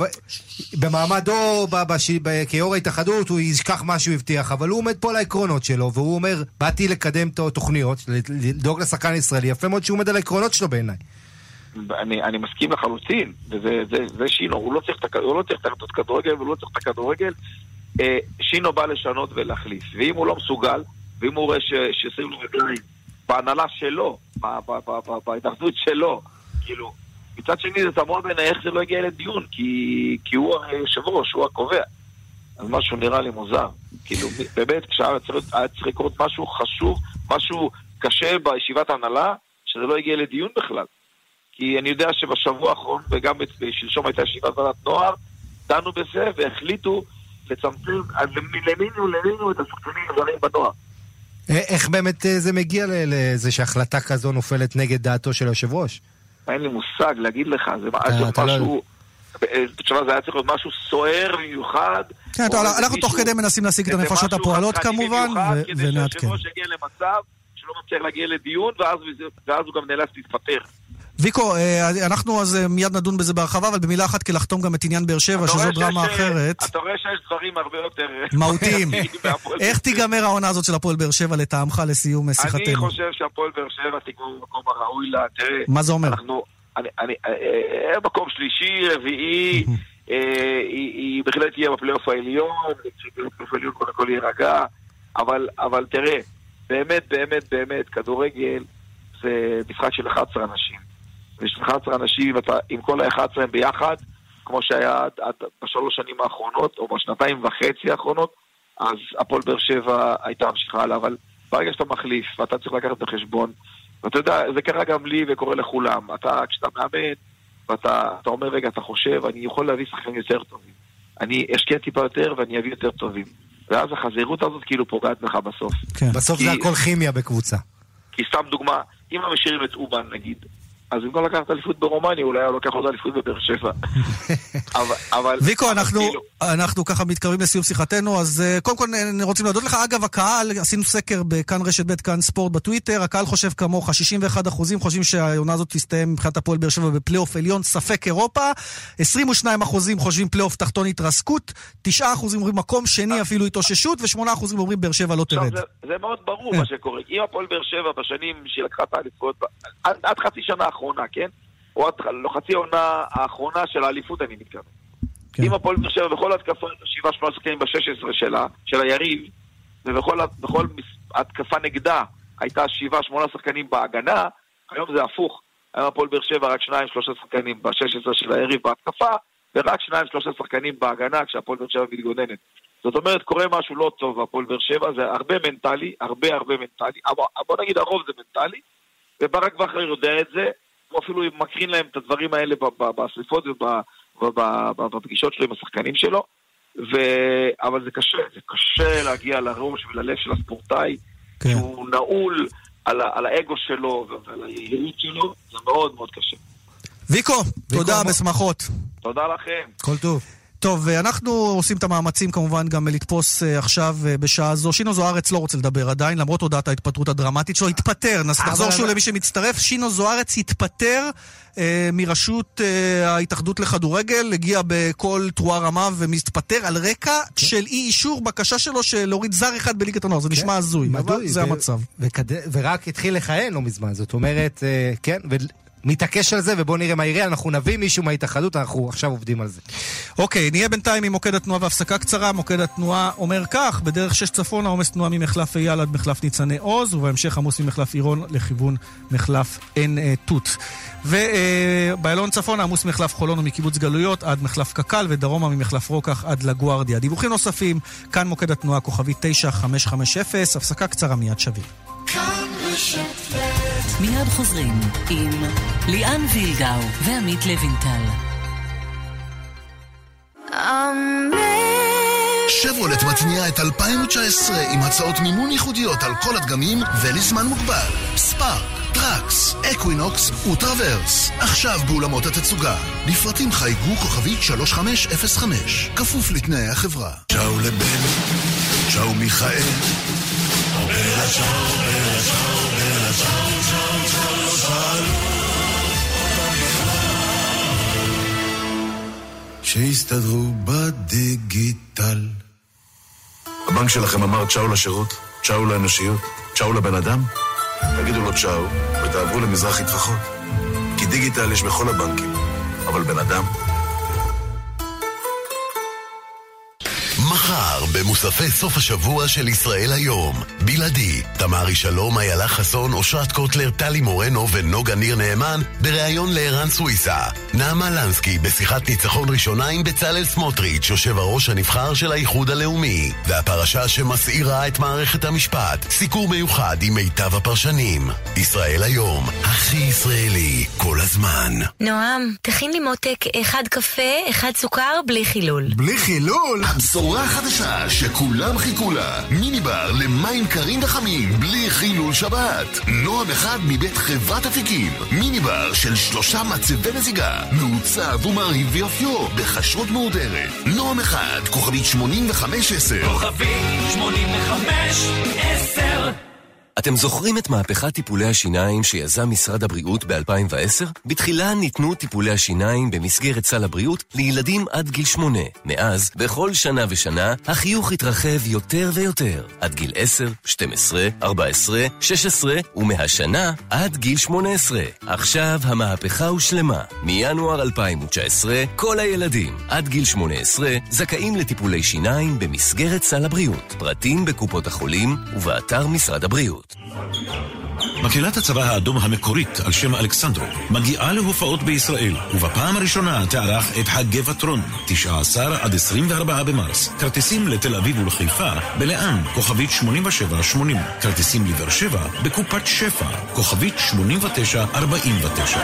S2: במעמדו בש... כיו"ר ההתאחדות הוא ישכח מה שהוא הבטיח, אבל הוא עומד פה על העקרונות שלו, והוא אומר, באתי לקדם את התוכניות, לדאוג לשחקן הישראלי, יפה מאוד שהוא עומד על העקרונות שלו בעיניי.
S5: אני, אני מסכים לחלוטין, וזה זה, זה שינו, הוא לא צריך את לא הכדורגל והוא לא צריך את הכדורגל. אה, שינו בא לשנות ולהחליף, ואם הוא לא מסוגל, ואם הוא רואה ששמים לו רגליים בהנהלה שלו, בהתאחדות שלו, כאילו, מצד שני זה תמוה בעיניי איך זה לא הגיע לדיון, כי, כי הוא היושב ראש, הוא הקובע. אז משהו נראה לי מוזר. כאילו, באמת, כשהיה צריך לקרות משהו חשוב, משהו קשה בישיבת ההנהלה, שזה לא הגיע לדיון בכלל. כי אני יודע שבשבוע האחרון, וגם שלשום הייתה ישיבת ועדת נוער, דנו בזה והחליטו לצמצם למינו למינו את השחקנים הזרים בנוער.
S2: איך באמת אה, זה מגיע לזה שהחלטה כזו נופלת נגד דעתו של היושב ראש?
S5: אין לי מושג להגיד לך, זה היה לא- משהו... תשמע, זה היה צריך להיות משהו סוער במיוחד.
S1: כן, אנחנו תוך כדי מנסים להשיג את הנפשות הפועלות כמובן,
S5: ונעדכן. כדי שהיושב-ראש יגיע למצב שלא מצליח להגיע לדיון, ואז הוא גם נאלץ להתפטר.
S1: ויקו, אה, אנחנו אז אה, מיד נדון בזה בהרחבה, אבל במילה אחת כלחתום גם את עניין באר שבע, שזו דרמה אחרת.
S5: אתה רואה שיש דברים הרבה יותר...
S1: מהותיים. איך תיגמר העונה הזאת של הפועל באר שבע לטעמך לסיום שיחתנו?
S5: אני חושב שהפועל באר שבע תיגמר במקום הראוי לה. תראה...
S1: מה זה אומר?
S5: אנחנו... אה, מקום שלישי, רביעי, היא בהחלט תהיה בפלייאוף העליון, בפלייאוף העליון קודם כל יירגע, אבל תראה, באמת, באמת, באמת, כדורגל זה משחק של 11 אנשים. ויש 11 אנשים, ואתה עם כל ה-11 הם ביחד, כמו שהיה עד, עד בשלוש שנים האחרונות, או בשנתיים וחצי האחרונות, אז הפועל באר שבע הייתה ממשיכה הלאה, אבל ברגע שאתה מחליף, ואתה צריך לקחת בחשבון, ואתה יודע, זה קרה גם לי וקורה לכולם, אתה, כשאתה מאמן, ואתה אומר, רגע, אתה חושב, אני יכול להביא שחקנים יותר טובים. אני אשקיע טיפה יותר ואני אביא יותר טובים. ואז החזירות הזאת כאילו פוגעת בך בסוף.
S2: כן. בסוף כי... זה הכל כימיה בקבוצה.
S5: כי סתם דוגמה, אם הם משאירים את אובן נגיד, אז במקום לקחת אליפות ברומניה, אולי היה לוקח עוד אליפות בבאר שבע.
S1: אבל... ויקו, אנחנו, כאילו... אנחנו ככה מתקרבים לסיום שיחתנו, אז אה, קודם כל רוצים להודות לך. אגב, הקהל, עשינו סקר בכאן רשת ב', כאן ספורט בטוויטר, הקהל חושב כמוך, 61 אחוזים חושבים שהעונה הזאת תסתיים מבחינת הפועל באר שבע בפלייאוף עליון, ספק אירופה, 22 אחוזים חושבים פלייאוף תחתון התרסקות, 9 אחוזים אומרים מקום שני אפילו התאוששות, ו-8 אחוזים אומרים באר שבע לא תרד.
S5: זה, מאוד ברור מה שקורה. אם הפועל באר שבע בשנים שהיא לקחה את האליפות, עד חצי שנה האחרונה, כן? או לא חצי העונה האחרונה של האליפות, אני מתכוון. כן. אם הפועל באר שבע בכל התקפה, שבעה שמונה שחקנים ב-16 שלה, של היריב, ובכל התקפה נגדה הייתה שבעה שמונה שחקנים בהגנה, היום זה הפוך. היום הפועל באר שבע רק שניים שלושה שחקנים ב-16 של היריב בהתקפה, ורק שניים שלושה שחקנים בהגנה כשהפועל באר שבע מתגוננת. זאת אומרת, קורה משהו לא טוב בהפועל באר שבע, זה הרבה מנטלי, הרבה הרבה מנטלי, בוא נגיד הרוב זה מנטלי, וברק בכר יודע את זה, הוא אפילו מקרין להם את הדברים האלה בשריפות ובפגישות שלו עם השחקנים שלו, ו... אבל זה קשה, זה קשה להגיע לראש וללב של הספורטאי, כן. שהוא נעול על, ה... על האגו שלו ועל היעילות שלו, זה מאוד מאוד קשה.
S1: ויקו, ויקו תודה, בשמחות.
S5: תודה לכם.
S1: כל טוב. טוב, אנחנו עושים את המאמצים כמובן גם לתפוס uh, עכשיו uh, בשעה זו. שינו זוארץ לא רוצה לדבר עדיין, למרות הודעת ההתפטרות הדרמטית שלו, התפטר. נחזור שוב למי שמצטרף. שינו זוארץ התפטר uh, מראשות uh, ההתאחדות לכדורגל, הגיע בכל תרועה רמה ומתפטר על רקע כן. של אי אישור בקשה שלו של להוריד זר אחד בליגת הנוער. זה כן. נשמע הזוי, אבל זה המצב.
S2: ורק התחיל לכהן לא מזמן, זאת אומרת, uh, כן, מתעקש על זה, ובואו נראה מה יראה. אנחנו נביא מישהו מההתאחדות, אנחנו עכשיו עובדים על זה.
S1: אוקיי, נהיה בינתיים עם מוקד התנועה והפסקה קצרה. מוקד התנועה אומר כך, בדרך שש צפונה עומס תנועה ממחלף אייל עד מחלף ניצני עוז, ובהמשך עמוס ממחלף עירון לכיוון מחלף עין אה, תות. ובאלון צפונה עמוס מחלף חולון ומקיבוץ גלויות עד מחלף קק"ל, ודרומה ממחלף רוקח עד לגוארדיה. דיווחים נוספים, כאן מוקד התנועה כוכבי 9550, הפסקה קצרה מיד שווים.
S6: מיד חוזרים עם ליאן וילדאו ועמית לוינטל.
S7: שברולט מתניעה את 2019 עם הצעות מימון ייחודיות על כל הדגמים ולזמן מוגבל. ספארק, טראקס, אקווינוקס וטרוורס. עכשיו באולמות התצוגה. לפרטים חייגו כוכבית 3505. כפוף לתנאי החברה. צ'או לבן, צ'או מיכאל. Bella ciao, bella ciao, bella ciao. שיסתדרו בדיגיטל. הבנק שלכם אמר צ'או לשירות, צ'או לאנושיות, צ'או לבן אדם? תגידו לו צ'או ותעברו למזרחי טפחות. כי דיגיטל יש בכל הבנקים, אבל בן אדם... מחר במוספי סוף השבוע של ישראל היום. בלעדי, תמרי שלום, איילה חסון, אושרת קוטלר, טלי מורנו ונוגה ניר נאמן בריאיון לערן סוויסה. נעמה לנסקי בשיחת ניצחון ראשונה עם בצלאל סמוטריץ', יושב הראש הנבחר של האיחוד הלאומי. והפרשה שמסעירה את מערכת המשפט. סיקור מיוחד עם מיטב הפרשנים. ישראל היום, הכי ישראלי, כל הזמן.
S8: נועם, תכין לי מותק אחד קפה, אחד סוכר, בלי חילול.
S7: בלי חילול? הבשורה החדשה שכולם חיכו לה. מיני בר למים קרים וחמים, בלי חילול שבת. נועם אחד מבית חברת אפיקים. מיני בר של שלושה מצבי מזיגה. מעוצב ומרהיב ויופיו, בכשרות מהודרת. נועם אחד, כוכבית 8510.
S9: כוכבית 8510
S10: אתם זוכרים את מהפכת טיפולי השיניים שיזם משרד הבריאות ב-2010? בתחילה ניתנו טיפולי השיניים במסגרת סל הבריאות לילדים עד גיל שמונה. מאז, בכל שנה ושנה, החיוך התרחב יותר ויותר, עד גיל 10, 12, 14, 16, ומהשנה עד גיל 18. עכשיו המהפכה הושלמה. מינואר 2019, כל הילדים עד גיל 18 זכאים לטיפולי שיניים במסגרת סל הבריאות. פרטים בקופות החולים ובאתר משרד הבריאות.
S11: מקהלת הצבא האדום המקורית על שם אלכסנדרו מגיעה להופעות בישראל, ובפעם הראשונה תערך את חגי וטרון, 19 עד 24 במרס. כרטיסים לתל אביב ולחיפה, בלאן, כוכבית 8780. כרטיסים לבאר שבע, בקופת שפע, כוכבית 8949.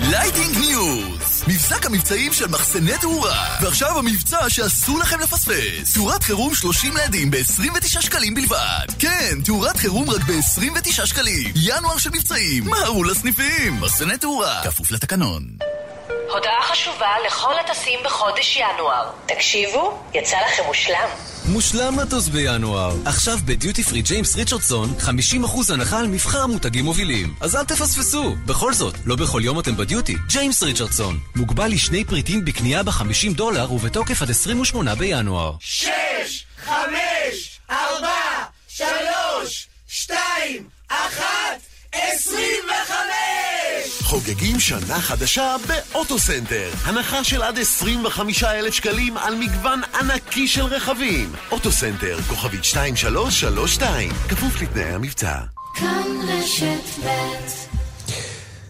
S7: Lighting news! מבזק המבצעים של מחסני תאורה. ועכשיו המבצע שאסור לכם לפספס. תאורת חירום 30 לידים ב-29 שקלים בלבד. כן, תאורת חירום רק ב-29 שקלים. ינואר של מבצעים. מהרו לסניפים. מחסני תאורה. כפוף לתקנון.
S8: הודעה חשובה לכל הטסים בחודש ינואר. תקשיבו, יצא לכם מושלם.
S12: מושלם לטוס בינואר. עכשיו בדיוטי פרי ג'יימס ריצ'רדסון, 50% הנחה על מבחר מותגים מובילים. אז אל תפספסו. בכל זאת, לא בכל יום אתם בדיוטי. ג'יימס ריצ'רדסון. מוגבל לשני פריטים בקנייה ב-50 דולר ובתוקף עד 28 בינואר.
S9: 6, 5, 4, 3, 2, 1, 25!
S7: חוגגים שנה חדשה באוטוסנטר. הנחה של עד 25,000 שקלים על מגוון ענקי של רכבים. אוטוסנטר, כוכבית 2332, כפוף לתנאי המבצע.
S13: כאן רשת ב'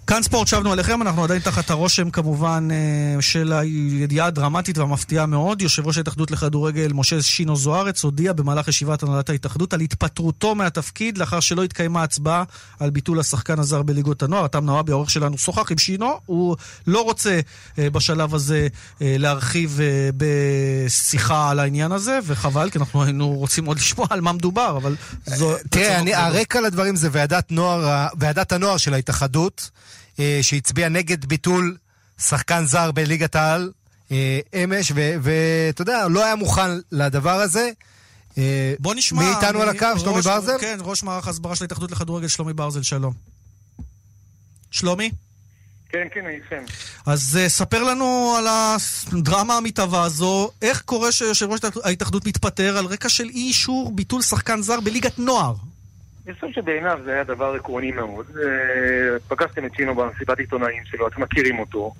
S1: כאן ספורט, שבנו עליכם, אנחנו עדיין תחת הרושם כמובן אה, של הידיעה הדרמטית והמפתיעה מאוד. יושב ראש ההתאחדות לכדורגל משה שינו זוארץ הודיע במהלך ישיבת הנהלת ההתאחדות על התפטרותו מהתפקיד לאחר שלא התקיימה הצבעה על ביטול השחקן הזר בליגות הנוער. אתם נוואבי, העורך שלנו, שוחח עם שינו, הוא לא רוצה אה, בשלב הזה אה, להרחיב בשיחה על העניין הזה, וחבל, כי אנחנו היינו רוצים עוד לשמוע על מה מדובר, אבל זו...
S2: תראה, הרקע לדברים זה ועדת הנוער של ההתאחדות. אה, שהצביע נגד ביטול שחקן זר בליגת העל אה, אמש, ואתה יודע, לא היה מוכן לדבר הזה.
S1: אה, בוא נשמע...
S2: מי איתנו על הקו? שלומי ברזל?
S1: כן, ראש מערך הסברה של ההתאחדות לכדורגל, שלומי ברזל, שלום. שלומי?
S14: כן, כן, אני איתכם.
S1: אז uh, ספר לנו על הדרמה המתהווה הזו, איך קורה שיושב ראש ההתאחדות מתפטר על רקע של אי אישור ביטול שחקן זר בליגת נוער?
S14: חושב שבעיניו זה היה דבר עקרוני מאוד. אה, פגשתם את שינו במסיבת עיתונאים שלו, אתם מכירים אותו.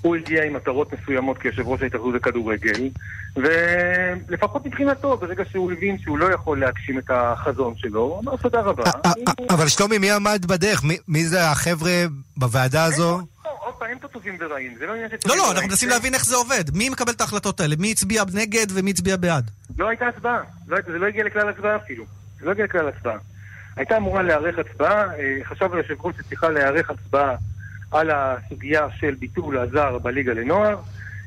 S14: הוא הגיע עם מטרות מסוימות כיושב ראש ההתאחדות לכדורגל, ולפחות מבחינתו, ברגע שהוא הבין שהוא לא יכול להגשים את החזון שלו, הוא אמר תודה רבה.
S2: אה, אה, אבל שלומי, מי עמד בדרך? מי זה החבר'ה בוועדה הזו?
S14: עוד פעם, אין פה טובים ורעים, זה לא עניין של
S1: טובים ורעים. לא, לא, אנחנו מנסים להבין איך זה עובד. מי מקבל את ההחלטות האלה? מי הצביע נגד ומי הצביע בעד?
S14: לא הייתה הצבעה. לא זה לא הגיע לכלל הצבעה אפילו. זה לא הגיע לכלל הצבעה. הייתה אמורה להיערך הצבעה, אה, חשב היושב ראש שצריכה להיערך הצבעה על הסוגיה של ביטול הזר בליגה לנוער.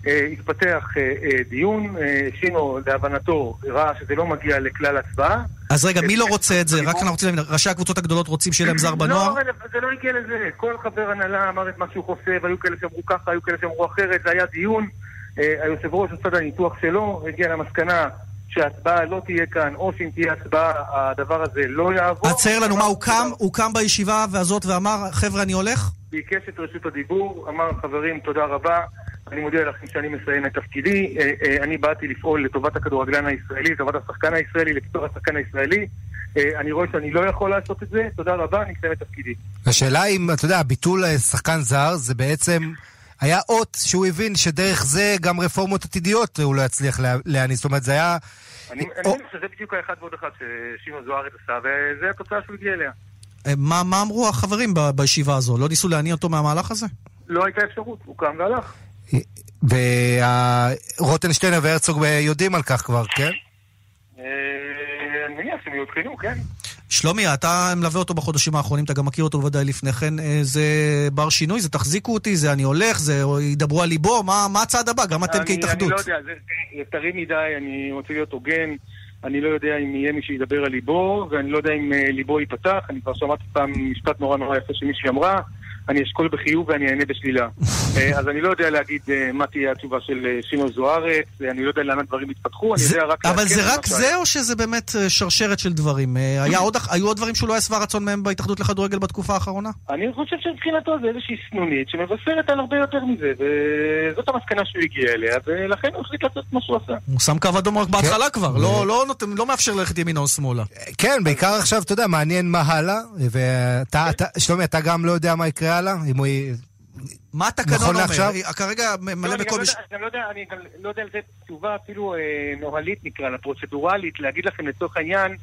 S14: אה, התפתח אה, דיון, שינו להבנתו ראה שזה לא מגיע לכלל הצבעה.
S1: אז רגע, מי לא רוצה את זה? רק אנחנו רוצים להבין, ראשי הקבוצות הגדולות רוצים שיהיה להם זר בנוער?
S14: לא, זה לא הגיע לזה. כל חבר הנהלה אמר את מה שהוא חושב, היו כאלה שאמרו ככה, היו כאלה שאמרו אחרת, זה היה דיון. היושב ראש עשה את הניתוח שלו, הגיע למסקנה שההצבעה לא תהיה כאן, או שאם תהיה הצבעה, הדבר הזה לא יעבור.
S1: אז צייר לנו מה, הוא קם, הוא קם בישיבה הזאת ואמר, חבר'ה, אני הולך?
S14: ביקש את רשות הדיבור, אמר, חברים, תודה רבה. אני מודיע לכם שאני מסיים את תפקידי. אה, אה, אני באתי לפעול לטובת הכדורגלן הישראלי, לטובת השחקן הישראלי, לקיצור השחקן הישראלי. אה, אני רואה שאני לא יכול לעשות את זה, תודה רבה, אני מסיים את תפקידי.
S2: השאלה אם, אתה יודע, ביטול שחקן זר זה בעצם... היה אות שהוא הבין שדרך זה גם רפורמות עתידיות הוא לא יצליח להניס. זאת אומרת, זה היה...
S14: אני מבין שזה בדיוק האחד ועוד אחד ששימון זוארץ עשה, וזה התוצאה שהוא הגיע אליה.
S1: אה, מה, מה אמרו החברים בישיבה הזו? לא ניסו להניע אותו מהמהלך הזה?
S14: לא הייתה אפשרות, הוא קם והלך.
S2: ורוטנשטיינר והרצוג יודעים על כך כבר, כן?
S14: אה, אני מניח שהם יותחנו, כן.
S1: שלומי, אתה מלווה אותו בחודשים האחרונים, אתה גם מכיר אותו בוודאי לפני כן. אה, זה בר שינוי? זה תחזיקו אותי? זה אני הולך? זה ידברו על ליבו? מה, מה הצעד הבא? גם אתם כהתאחדות.
S14: אני לא יודע, זה טרי מדי, אני רוצה להיות הוגן. אני לא יודע אם יהיה מי שידבר על ליבו, ואני לא יודע אם אה, ליבו ייפתח. אני כבר שמעתי פעם משפט נורא נורא יפה שמישהי אמרה. אני אשקול בחיוב ואני אענה בשלילה. אה, אז אני לא יודע להגיד אה, מה תהיה התשובה של אה, שימו זוארץ, אני לא יודע לאן הדברים יתפתחו, אני יודע רק...
S1: אבל זה רק זה או שזה באמת שרשרת של דברים? היו עוד דברים שהוא לא היה שבע רצון מהם בהתאחדות לכדורגל בתקופה האחרונה?
S14: אני חושב שמבחינתו זה איזושהי סנונית שמבשרת על הרבה יותר מזה, וזאת המסקנה שהוא הגיע אליה, ולכן הוא החליט לעשות מה שהוא עשה.
S1: הוא שם קו אדום רק בהתחלה כן. כבר, לא, לא, לא מאפשר ללכת ימינה או שמאלה.
S2: כן, בעיקר עכשיו, אתה יודע, מעניין מה הלאה, ואתה, שלומי, אתה גם לא יודע מה יקרה הלאה? אם הוא...
S1: מה התקנון
S2: נכון
S1: אומר?
S2: לעכשיו?
S1: כרגע ממלא מקום...
S14: אני לא יודע, אני גם לא יודע על זה תשובה אפילו אה, נוהלית נקרא לה, פרוצדורלית, להגיד לכם לצורך העניין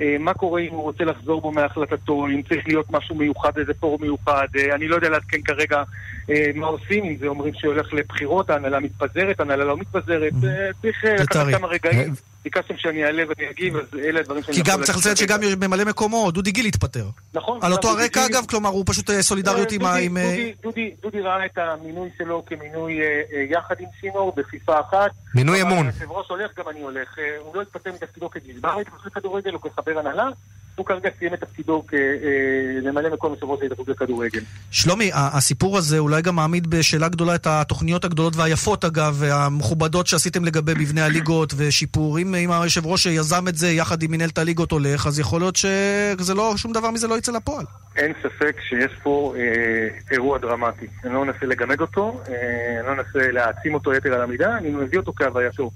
S14: אה, מה קורה אם הוא רוצה לחזור בו מהחלטתו, אם צריך להיות משהו מיוחד, איזה פורום מיוחד. אה, אני לא יודע לעדכן כרגע מה עושים, אם זה אומרים שהולך לבחירות, ההנהלה מתפזרת, ההנהלה לא מתפזרת. צריך לקחת כמה רגעים. ביקשתם שאני אעלה ואני אגיב, אז אלה הדברים שאני
S1: יכול... כי גם צריך לציין שגם ממלא מקומו, דודי גיל התפטר.
S14: נכון.
S1: על אותו הרקע אגב, כלומר, הוא פשוט אה, סולידריות עם...
S14: אה, דודי ראה את המינוי שלו כמינוי אה, יחד עם סינור בכפיפה אחת.
S2: מינוי אמון.
S14: היושב-ראש הולך, גם אני הולך. הוא לא התפטר מתפקידו כגזבר כדורגל או כחבר הנהלה. הוא כרגע סיים את תפקידו כממלא מקום יושב ראש ההתאחדות לכדורגל.
S1: שלומי, הסיפור הזה אולי גם מעמיד בשאלה גדולה את התוכניות הגדולות והיפות אגב, והמכובדות שעשיתם לגבי מבנה הליגות ושיפור. אם, אם היושב ראש יזם את זה יחד עם מנהלת הליגות הולך, אז יכול להיות שזה לא, שום דבר מזה לא יצא לפועל.
S14: אין ספק שיש פה אה, אירוע דרמטי. אני לא מנסה לגמד אותו, אה, אני לא מנסה להעצים אותו יתר על המידה, אני מביא אותו כהווייתו.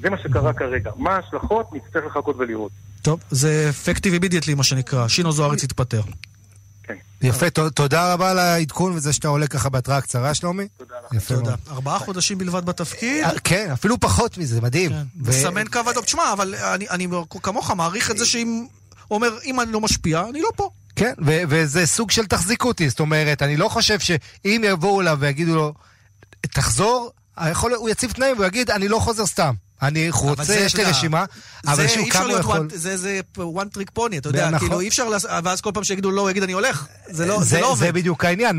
S14: זה מה שקרה כרגע. מה ההשלכות? נצטרך לחכות ולראות.
S1: טוב, זה אפקטיב איבידיאטלי מה שנקרא. שינו זוארץ התפטר.
S2: יפה, ת- תודה רבה על העדכון וזה שאתה עולה ככה בהתראה קצרה, שלומי.
S14: תודה
S2: יפה
S1: תודה.
S2: מאוד.
S1: ארבעה חודשים בלבד בתפקיד.
S2: אה, כן, אפילו פחות מזה, מדהים. ו-
S1: מסמן קו אדום. תשמע, אבל אני, אני כמוך מעריך את זה שאם... אומר, אם אני לא משפיע, אני לא פה.
S2: כן, ו- וזה סוג של תחזיק אותי, זאת אומרת, אני לא חושב שאם יבואו אליו ויגידו לו, תחזור, יכול, הוא יציב תנאים והוא יגיד, אני לא חוזר סתם. אני רוצה, יש לי רשימה, אבל
S1: אפשר
S2: כמה הוא יכול...
S1: זה, זה one trick pony, אתה יודע,
S2: נכון.
S1: כאילו אי אפשר, לעשות- ואז כל פעם שיגידו לא, הוא יגיד אני הולך, זה לא, לא עובד.
S2: זה בדיוק העניין,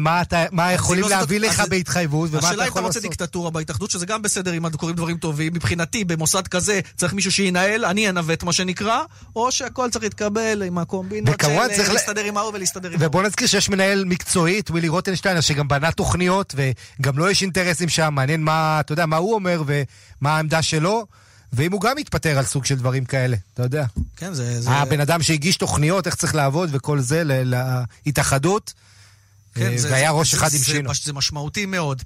S2: מה, יכולים להביא לך בהתחייבות ומה
S1: השאלה
S2: אתה
S1: אם אתה
S2: יכול
S1: רוצה
S2: לעשות.
S1: דיקטטורה בהתאחדות, שזה גם בסדר אם קורים דברים טובים. מבחינתי, במוסד כזה צריך מישהו שינהל, אני אנווט מה שנקרא, או שהכל צריך להתקבל עם הקומבינות של
S2: ל-
S1: להסתדר עם ההוא ולהסתדר עם ההוא.
S2: ובוא נזכיר שיש מנהל מקצועי, ווילי רוטנשטיין, שגם בנה תוכניות, וגם לו יש אינטרסים שם, מעניין מה, אתה יודע, מה הוא אומר ומה העמדה שלו, ואם הוא גם יתפטר על סוג של דברים כאלה, אתה יודע.
S1: כן, זה... זה...
S2: הבן אדם שהגיש תוכניות, איך צריך לעבוד וכל זה להתאחדות,
S1: כן,
S2: אה,
S1: זה-
S2: והיה
S1: זה-
S2: ראש
S1: זה-
S2: אחד עם
S1: זה-
S2: שינו.
S1: זה משמעותי מאוד.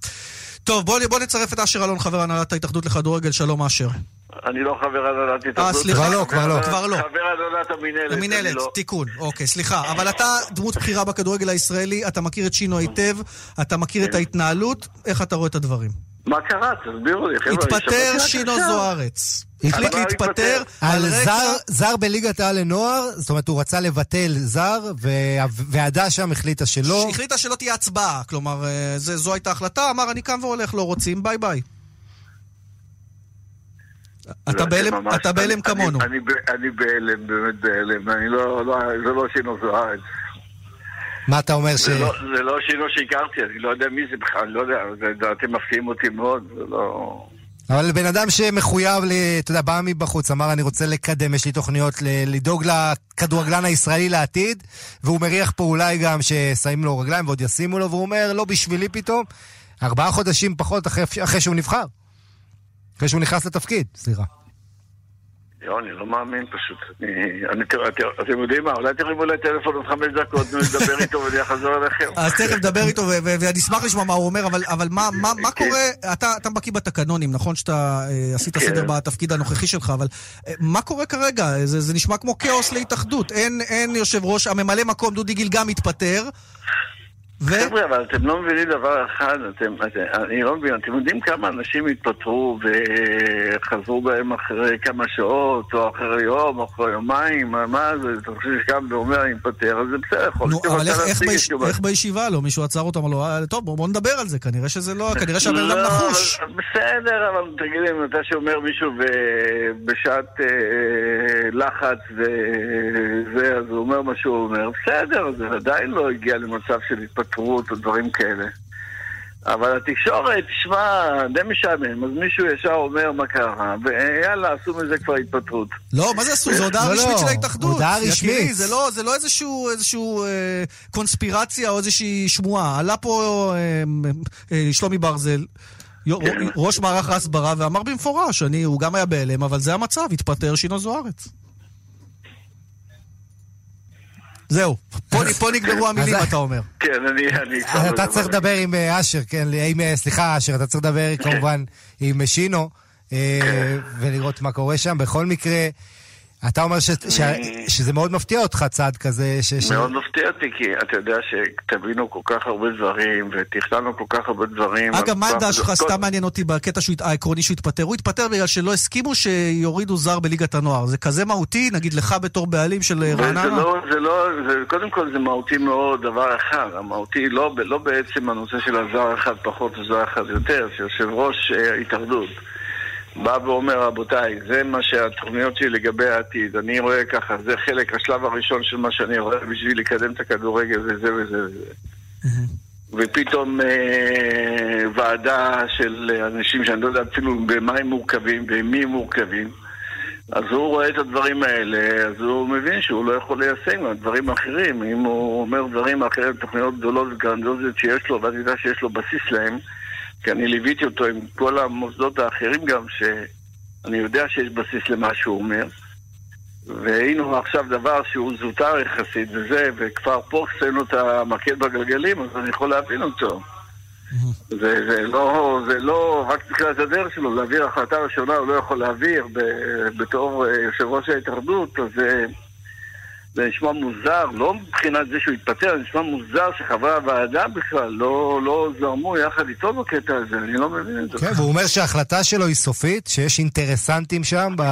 S1: טוב, בוא בוא נצרף את אשר אלון, חבר הנהלת ההתאחדות לכדורגל, שלום אשר.
S15: אני לא חבר הנהלת התאחדות.
S1: אה, סליחה. כבר לא,
S2: כבר לא.
S1: כבר לא.
S15: חבר הנהלת המינהלת.
S1: המינהלת,
S15: לא.
S1: תיקון, אוקיי, סליחה. אבל אתה דמות בכירה בכדורגל הישראלי, אתה מכיר את שינו היטב, אתה מכיר את ההתנהלות, איך אתה רואה את הדברים?
S15: מה קרה? תסבירו לי, חבר'ה.
S1: התפטר שינו. זוארץ. החליט להתפטר
S15: התפטר?
S1: על.
S2: זר, זר בליגת העל לנוער, זאת אומרת, הוא רצה לבטל זר, והוועדה שם החליטה שלא.
S1: שהחליטה שלא תהיה הצבעה, כלומר, אה, זה- זו הייתה החלטה, אמר אני קם והולך, לא רוצים, ביי ביי. אתה
S15: לא,
S1: בהלם- אתה בהלם כמונו.
S15: אני- בהלם, באמת בהלם. אני לא, לא- זה לא שינו זוארץ.
S2: מה אתה אומר ש...
S15: זה לא- זה לא שינו שהכרתי, אני לא יודע מי זה בכלל, אני לא יודע, זה- אתם מפתיעים אותי מאוד, זה לא...
S2: אבל בן אדם שמחויב. אתה יודע, בא מבחוץ, אמר, אני רוצה לקדם, יש לי תוכניות. לדאוג לכדורגלן הישראלי לעתיד, והוא מריח פה אולי גם ששמים לו רגליים ועוד ישימו לו, והוא אומר, לא בשבילי פתאום. ארבעה חודשים פחות אחרי, אחרי שהוא נבחר. אחרי שהוא נכנס לתפקיד, סליחה.
S15: יואו, אני לא מאמין פשוט. אני- אני- אתם- אתם יודעים מה, אולי תרימו אליי טלפון עוד חמש דקות, לי לדבר איתו ואני אחזור אליכם.
S1: אז תכף נדבר איתו, ואני אשמח לשמוע מה הוא אומר, אבל, אבל מה, מה, מה קורה, אתה, אתה בקיא בתקנונים, נכון שאתה אה, עשית
S15: כן.
S1: סדר בתפקיד הנוכחי שלך, אבל אה, מה קורה כרגע? זה, זה נשמע כמו כאוס להתאחדות. אין, אין יושב ראש, הממלא מקום דודי גיל גם מתפטר. ו...
S15: חבר'ה, אבל אתם לא מבינים דבר אחד, אתם, אתם, אני לא מבין, אתם יודעים כמה אנשים התפטרו וחזרו בהם אחרי כמה שעות, או אחרי יום, או אחרי יומיים, מה- מה זה, אתה חושב שקם ואומר אני מתפטר, אז זה בסדר, יכול
S1: נו,
S15: להיות שהוא
S1: אבל איך, איך, ביש. איך בישיבה לא? מישהו עצר לו, "אה, טוב, בוא, בוא נדבר על זה, כנראה שזה לא, כנראה שהבן אדם
S15: לא,
S1: נחוש.
S15: בסדר, אבל תגיד לי, מתי שאומר מישהו ב- בשעת אה, לחץ וזה, אז הוא אומר מה שהוא אומר, בסדר, זה עדיין לא הגיע למצב של התפטרות או דברים כאלה. אבל התקשורת, תשמע, די משעמם, אז מישהו ישר אומר מה קרה, ויאללה, עשו מזה כבר התפטרות.
S1: לא, מה זה עשו? זו הודעה
S2: לא,
S1: רשמית
S2: לא,
S1: של ההתאחדות.
S2: הודעה רשמית.
S1: זה לא, זה לא איזשהו, איזשהו אה, קונספירציה או איזושהי שמועה. עלה פה אה, אה, שלומי ברזל,
S15: כן.
S1: ראש מערך ההסברה, ואמר במפורש, אני, הוא גם היה בהלם, אבל זה המצב, התפטר שינו זוארץ. זהו, פה, נגמרו המילים, אתה אומר.
S15: כן, אני... כבר לא
S2: אתה צריך לדבר עם אה, אשר, כן, אה, סליחה, אשר, אתה צריך לדבר כמובן עם שינו, אה, ולראות מה קורה שם. בכל מקרה, אתה אומר ש- ש- שזה מאוד מפתיע אותך, צעד כזה, ש...
S15: מאוד מפתיע אותי, כי אתה יודע שתבינו כל כך הרבה דברים, ותכננו כל כך הרבה דברים.
S1: אגב, מה העמדה שלך? סתם מעניין אותי בקטע העקרוני שהוא התפטר. הוא התפטר בגלל שלא הסכימו שיורידו זר בליגת הנוער. זה כזה מהותי, נגיד לך בתור בעלים של אה, רעננה?
S15: לא, זה לא, זה, קודם כל זה מהותי מאוד דבר אחד, המהותי לא, לא בעצם הנושא של הזר אחד פחות וזר אחד יותר, שיושב ראש אה, ההתאחדות בא ואומר, רבותיי, זה מה שהתוכניות שלי לגבי העתיד, אני רואה ככה, זה חלק, השלב הראשון של מה שאני רואה בשביל לקדם את הכדורגל וזה וזה וזה. ופתאום אה, ועדה של אנשים שאני לא יודע אפילו במה הם מורכבים ומי הם מורכבים אז הוא רואה את הדברים האלה, אז הוא מבין שהוא לא יכול ליישם דברים אחרים. אם הוא אומר דברים אחרים, תוכניות גדולות וגרנדוזיות שיש לו, ואני יודע שיש לו בסיס להם, כי אני ליוויתי אותו עם כל המוסדות האחרים גם, שאני יודע שיש בסיס למה שהוא אומר. הוא עכשיו דבר שהוא זוטר יחסית וזה, וכבר פה עשינו את המקל בגלגלים, אז אני יכול להבין אותו. זה, זה, לא, זה לא רק תחילת הדרך שלו, להעביר החלטה ראשונה הוא לא יכול להעביר ב- בתור אה, יושב ראש ההתאחדות, אז אה, זה נשמע מוזר, לא מבחינת זה שהוא התפטר, זה נשמע מוזר שחברי הוועדה בכלל לא, לא זרמו יחד איתו בקטע הזה, אני לא מבין את זה.
S2: כן, והוא אומר שההחלטה שלו היא סופית, שיש אינטרסנטים שם ב...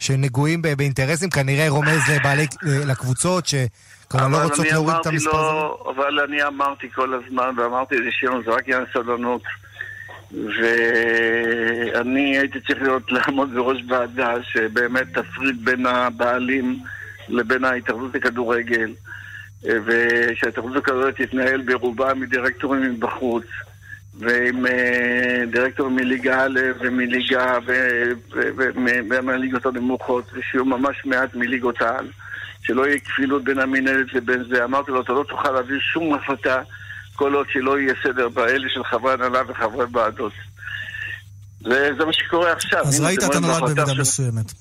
S2: שנגועים באינטרסים, כנראה רומז לבעלי, לקבוצות שכמובן לא
S15: אבל
S2: רוצות
S15: אני
S2: להוריד את המספר הזה.
S15: אבל אני אמרתי כל הזמן, ואמרתי לשמעון, זה רק עניין סבלנות. ואני הייתי צריך להיות לעמוד בראש ועדה שבאמת תפריד בין הבעלים לבין ההתאחדות לכדורגל, אה, ושההתאחדות לכדורגל תתנהל ברובה מדירקטורים מבחוץ. ועם אה, דירקטורים מליגה א' ומליגה ו- ומהליגות הנמוכות, ושיהיו ממש מעט מליגות העל. שלא יהיה כפילות בין המינהלת לבין זה. אמרתי לו, אתה לא תוכל להביא שום החלטה כל עוד שלא יהיה סדר באלה של חברי הנהלה וחברי ועדות. וזה מה שקורה עכשיו.
S1: אז ראית את הנולד במידה מסוימת.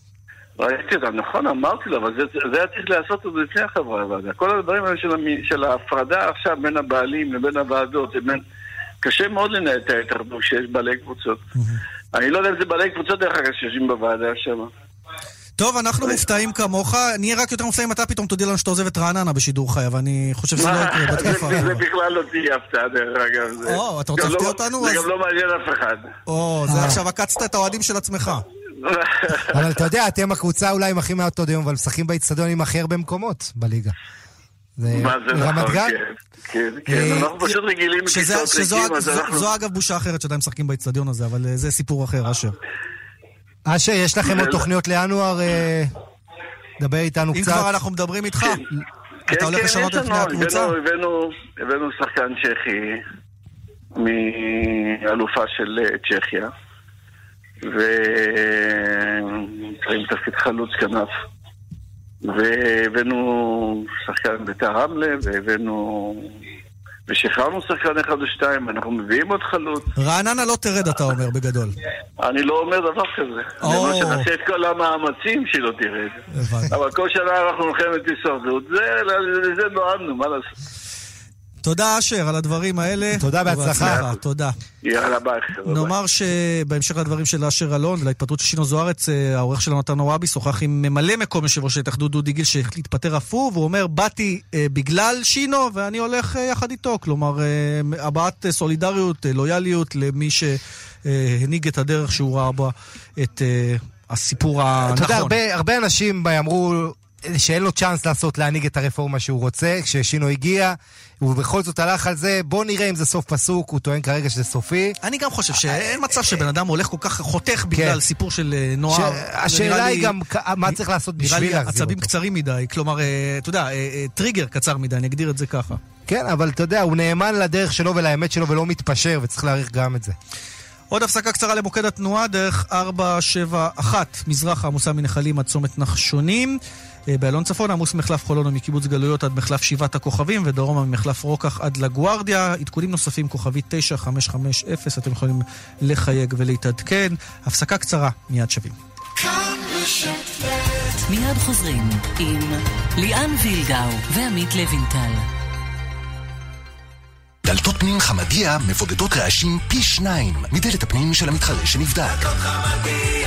S15: ראיתי אותה, נכון, אמרתי לו, אבל זה, זה היה צריך לעשות עוד לפני חברי הוועדה. כל הדברים האלה של, של ההפרדה עכשיו בין הבעלים לבין הוועדות, לבין... קשה מאוד לנהל את ההתאחדות כשיש בעלי קבוצות. אני לא יודע אם זה בעלי קבוצות דרך אגב שיושבים בוועדה שם.
S1: טוב, אנחנו מופתעים כמוך. נהיה רק יותר מופתעים אם אתה פתאום תודיע לנו שאתה עוזב את רעננה בשידור חי, אבל אני חושב שזה לא יקרה בתקופה
S15: זה-. בכלל לא תהיה הפתעה דרך אגב. זה-
S1: או, אתה רוצה
S15: לא-
S1: להפתיע אותנו?
S15: זה גם לא מעניין אף אחד.
S1: או, זה עכשיו עקצת את האוהדים של עצמך.
S2: אבל אתה יודע, אתם הקבוצה אולי עם הכי מעט עוד היום, אבל משחקים באיצטדיון עם הכי הרבה מקומות בליגה. זה רמת
S15: נכון,
S2: גן?
S15: כן, כן, כן,
S1: אה,
S15: אנחנו פשוט רגילים
S1: שזה-
S15: לכיסאות
S1: שזו-
S15: ריקים, אז
S1: זו-
S15: אנחנו...
S1: זו אגב בושה אחרת שעדיין משחקים באיצטדיון הזה, אבל אה, זה סיפור אחר, אשר.
S2: אשר, יש לכם עוד
S15: זה-
S2: תוכניות לינואר? אה, דבר איתנו
S1: אם
S2: קצת.
S1: כבר אנחנו מדברים איתך,
S15: כן,
S1: אתה הולך
S15: כן,
S1: לשנות
S15: יש
S1: את פני הקבוצה?
S15: הבאנו- שחקן צ'כי מאלופה של צ'כיה, ועם תפקיד חלוץ כנף. והבאנו שחקן ביתר רמלה, והבאנו... ושחררנו שחקן אחד או שתיים, ואנחנו מביאים עוד חלוץ.
S1: רעננה לא תרד, אתה אומר, בגדול.
S15: אני לא אומר דבר כזה. אני אומר שנעשה את כל המאמצים שלא תרד. אבל כל שנה אנחנו מלחמת הישרדות, זה- לזה נועדנו, מה לעשות?
S1: תודה, אשר, על הדברים האלה.
S2: תודה, בהצלחה.
S1: תודה.
S15: יאללה, ביי. חבר'ה,
S1: נאמר שבהמשך לדברים של אשר אלון ולהתפטרות של שינו זוארץ, אה, העורך שלנו נתן וואבי שוחח עם ממלא מקום יושב ראש ההתאחדות דודי גיל שהחליט להתפטר אף הוא, והוא אומר, באתי אה, בגלל שינו ואני הולך אה, יחד איתו. כלומר, אה, הבעת אה, סולידריות, אה, לויאליות למי שהנהיג את הדרך שהוא ראה בה את אה, הסיפור הנכון.
S2: אתה יודע, הרבה, הרבה אנשים אמרו שאין לו צ'אנס לעשות, להנהיג את הרפורמה שהוא רוצה, כששינו הגיע, הוא בכל זאת הלך על זה, בוא נראה אם זה סוף פסוק, הוא טוען כרגע שזה סופי.
S1: אני גם חושב שאין מצב שבן אדם הולך כל כך חותך בגלל סיפור של אה, נוער.
S2: השאלה
S1: נראה
S2: היא
S1: לי-
S2: גם מה צריך לעשות
S1: נראה
S2: בשביל
S1: לי
S2: להחזיר
S1: עצבים
S2: אותו.
S1: קצרים מדי, כלומר, אה, אתה יודע, אה, אה, טריגר קצר מדי, אני אגדיר את זה ככה.
S2: כן, אבל אתה יודע, הוא נאמן לדרך שלו ולאמת שלו ולא מתפשר, וצריך להעריך גם את זה.
S1: עוד הפסקה קצרה למוקד התנועה, דרך 471, מזרחה עמוסה מנחלים עד צומת נחשונים. אה, באלון צפון עמוס מחלף חולון ומקיבוץ גלויות עד מחלף שבעת הכוכבים, ודרומה ממחלף רוקח עד לגוארדיה. עדכונים נוספים, כוכבי 9550, אתם יכולים לחייג ולהתעדכן. הפסקה קצרה, מיד שווים.
S6: מיד חוזרים עם ליאן וילדאו ועמית לוינטל.
S16: דלתות פנים חמדיה מבודדות רעשים פי שניים מדלת הפנים של המתחרה שנבדק. על פי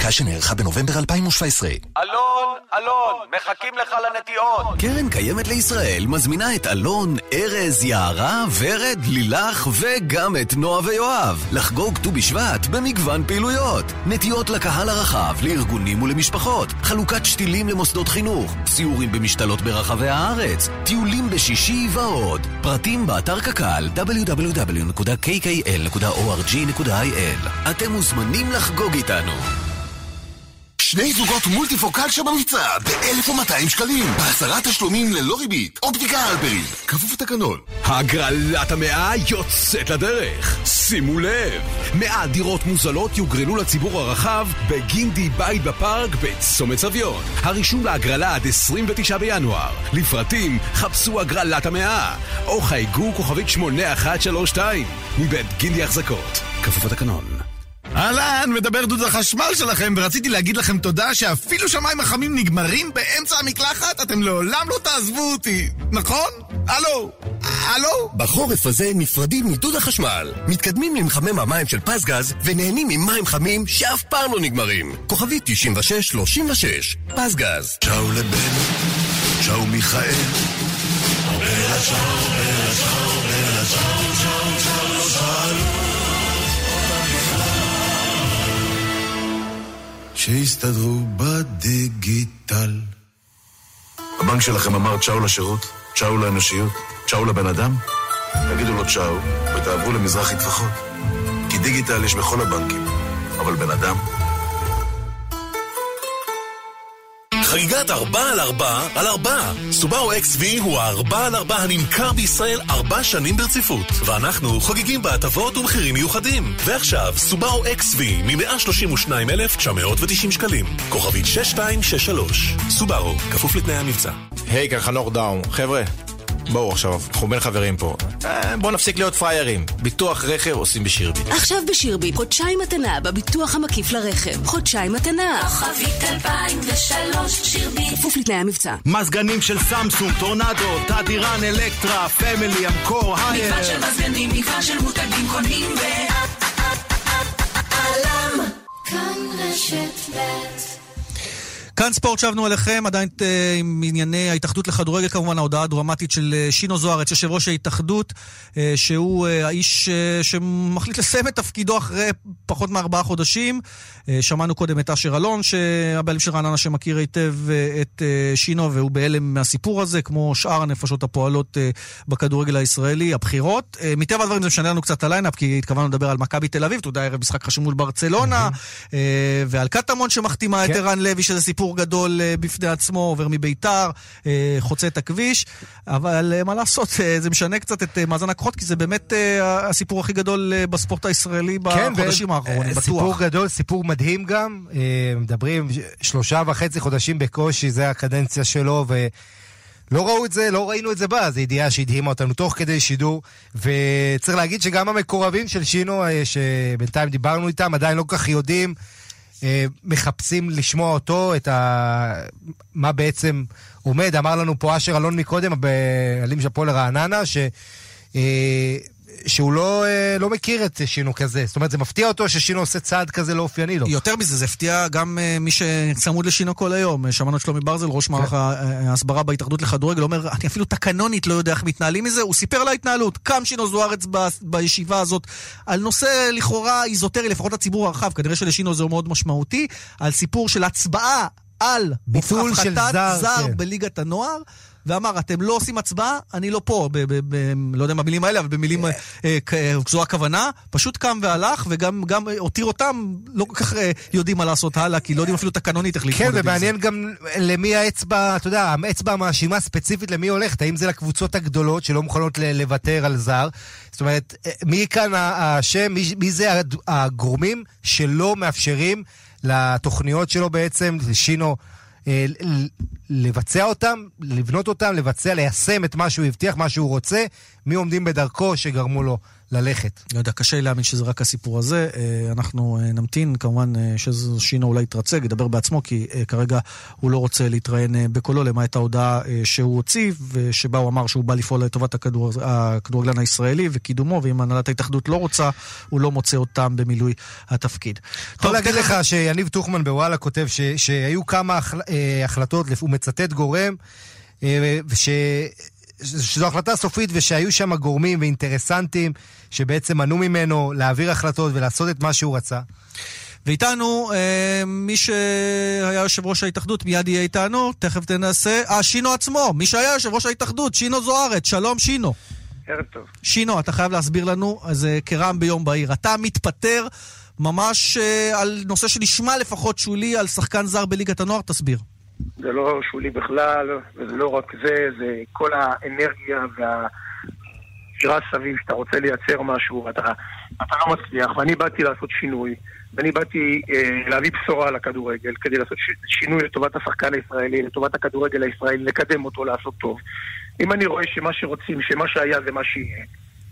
S16: בדיקה שנערכה בנובמבר 2017.
S12: אלון, אלון, מחכים לך לנטיעות. קרן קיימת לישראל מזמינה את אלון, ארז, יערה, ורד, לילך וגם את נועה ויואב לחגוג ט"ו בשבט במגוון פעילויות. נטיעות לקהל הרחב, לארגונים ולמשפחות, חלוקת שתילים למוסדות חינוך, סיורים במשתלות ברחבי הארץ, טיולים בשישי ועוד. פרטים באתר קק"ל www.kkl.org.il אתם מוזמנים לחגוג איתנו.
S16: שני זוגות מולטיפוקל שבמבצע ב-1,200 שקלים בעשרה תשלומים ללא ריבית אופטיקה הלפרין כפוף לתקנון
S17: הגרלת המאה יוצאת לדרך. שימו לב, 100 דירות מוזלות יוגרלו לציבור הרחב בגינדי בית בפארק בצומת סביון. הרישום להגרלה עד 29 בינואר. לפרטים חפשו הגרלת המאה או חייגו כוכבית 8132 מבית גינדי החזקות. כפוף לתקנון.
S18: אהלן, מדבר דוד החשמל שלכם, ורציתי להגיד לכם תודה שאפילו שהמים החמים נגמרים באמצע המקלחת, אתם לעולם לא תעזבו אותי, נכון? הלו? הלו?
S19: בחורף הזה נפרדים מדוד החשמל, מתקדמים למחמם המים של פזגז ונהנים ממים חמים שאף פעם לא נגמרים. כוכבי 9636, פזגז.
S16: צ'או לבן, צ'או מיכאל. בלה צ'או, בלה צ'או, בלה צ'או, שיסתדרו בדיגיטל.
S20: הבנק שלכם אמר צ'או לשירות, צ'או לאנושיות, צ'או לבן אדם? תגידו לו צ'או ותעברו למזרחי טפחות. כי דיגיטל יש בכל הבנקים, אבל בן אדם...
S21: חגיגת 4 על 4 על 4. סובארו XV הוא ה-4 על 4 הנמכר בישראל 4 שנים ברציפות. ואנחנו חוגגים בהטבות ומחירים מיוחדים. ועכשיו, סובארו XV מ-132,990 שקלים. כוכבית 6263. סובארו, כפוף לתנאי המבצע.
S22: היי, כאן חנוך דאום. חבר'ה, בואו עכשיו, אנחנו בין חברים פה. אה, בואו נפסיק להיות פריירים. ביטוח רכב עושים בשירביט.
S23: עכשיו בשירביט, חודשיים מתנה בביטוח המקיף לרכב. חודשיים מתנה.
S13: כוכבית 2003 שירביט.
S23: כפוף לתנאי המבצע.
S24: מזגנים של סמסונג, טורנדו, תדיראן, אלקטרה, פמילי, אמקור, הייר.
S13: מגוון של מזגנים, מגוון של מותגים קונים ב... א.ל.מ. כאן רשת ב'
S1: כאן ספורט שבנו אליכם, עדיין אה, עם ענייני ההתאחדות לכדורגל כמובן, ההודעה הדרמטית של אה, שינו זוארץ, יושב ראש ההתאחדות, אה, שהוא האיש שמחליט לסיים את תפקידו אחרי פחות מארבעה חודשים. שמענו קודם את אשר אלון, שהבעלים של רעננה שמכיר היטב את שינו, והוא בהלם מהסיפור הזה, כמו שאר הנפשות הפועלות בכדורגל הישראלי, הבחירות. מטבע הדברים זה משנה לנו קצת ה lineup, כי התכוונו לדבר על מכבי תל אביב, אתה יודע, ערב משחק חשוב מול ברצלונה, אה, ועל קטמון שמחתימה את
S2: כן.
S1: ערן לוי, שזה סיפור גדול אה, בפני עצמו, עובר מביתר, אה, חוצה את הכביש, אבל אה, מה לעשות, זה משנה קצת את מאזן הכוחות, כי זה באמת הסיפור הכי גדול בספורט הישראלי בחודשים
S2: ו-
S1: האחרונים, בטוח.
S2: סיפור גדול, סיפור מדהים גם. מדברים שלושה וחצי חודשים בקושי, זה הקדנציה שלו, ו... לא ראו את זה, לא ראינו את זה בא, זו ידיעה שהדהימה אותנו תוך כדי שידור, וצריך להגיד שגם המקורבים של שינו, שבינתיים דיברנו איתם, עדיין לא כל כך יודעים, מחפשים לשמוע אותו, את ה... מה בעצם עומד. אמר לנו פה אשר אלון מקודם, הבעלים של הפועל רעננה, ש... שהוא לא, אה, לא מכיר את שינו כזה. זאת אומרת, זה מפתיע אותו ששינו עושה צעד כזה לא אופייני לו.
S1: יותר מזה, זה הפתיע גם אה, מי שצמוד לשינו כל היום. אה, שמענו את שלומי ברזל, ראש
S2: כן.
S1: מערך ההסברה בהתאחדות לכדורגל, אומר, אני אפילו תקנונית לא יודע איך מתנהלים מזה. הוא סיפר על ההתנהלות. קם שינו זוארץ ב- בישיבה הזאת על נושא לכאורה איזוטרי, לפחות לציבור הרחב, כנראה שלשינו זה מאוד משמעותי, על סיפור של הצבעה על
S2: ביטול של זר,
S1: זר
S2: כן.
S1: בליגת הנוער. ואמר, אתם לא עושים הצבעה, אני לא פה. ב- ב- ב- לא יודע מה המילים האלה, אבל במילים, אה, אה, כ- אה, זו הכוונה. פשוט קם והלך, וגם גם אה, הותיר אותם, לא כל כך אה, יודעים מה לעשות הלאה, כי לא יודעים אפילו תקנונית איך
S2: כן,
S1: להתמודד עם זה.
S2: ומעניין גם למי האצבע, אתה יודע, האצבע המאשימה ספציפית למי הולכת, האם זה לקבוצות הגדולות שלא מוכנות ל- לוותר על זר? זאת אומרת, מי כאן האשם, מי, מי זה הגורמים שלא מאפשרים לתוכניות שלו בעצם, שינו, לבצע אותם, לבנות אותם, לבצע, ליישם את מה שהוא הבטיח, מה שהוא רוצה, מי עומדים בדרכו שגרמו לו ללכת.
S1: לא יודע, קשה לי להאמין שזה רק הסיפור הזה. אה, אנחנו אה, נמתין, כמובן אה, ששינו אולי יתרצה, ידבר בעצמו, כי כרגע הוא לא רוצה להתראיין בקולו, למעט ההודעה שהוא הוציא, ושבה הוא אמר שהוא בא לפעול לטובת הכדור- הכדורגלן הישראלי וקידומו, ואם הנהלת ההתאחדות לא רוצה, הוא לא מוצא אותם במילוי התפקיד.
S2: יכול להגיד לך שיניב טוחמן בוואלה כותב ש, שהיו כמה החל, החלטות, הוא מצטט גורם, וש, שזו החלטה סופית ושהיו שם גורמים ואינטרסנטים שבעצם מנעו ממנו להעביר החלטות ולעשות את מה שהוא רצה.
S1: ואיתנו אה, מי שהיה יושב ראש ההתאחדות, מיד יהיה איתנו, תכף תנסה. אה, שינו עצמו, מי שהיה יושב ראש ההתאחדות, שינו זוארץ, שלום שינו.
S14: ערב טוב.
S1: שינו, אתה חייב להסביר לנו, זה כרעם ביום בהיר. אתה מתפטר ממש אה, על נושא שנשמע לפחות שולי, על שחקן זר בליגת הנוער, תסביר.
S14: זה לא שולי בכלל, וזה לא רק זה, זה כל האנרגיה והשירה סביב שאתה רוצה לייצר משהו, ואתה אתה לא מצליח, ואני באתי לעשות שינוי, ואני באתי אה, להביא בשורה לכדורגל, כדי לעשות שינוי לטובת השחקן הישראלי, לטובת הכדורגל הישראלי, לקדם אותו, לעשות טוב. אם אני רואה שמה שרוצים, שמה שהיה זה מה שיהיה,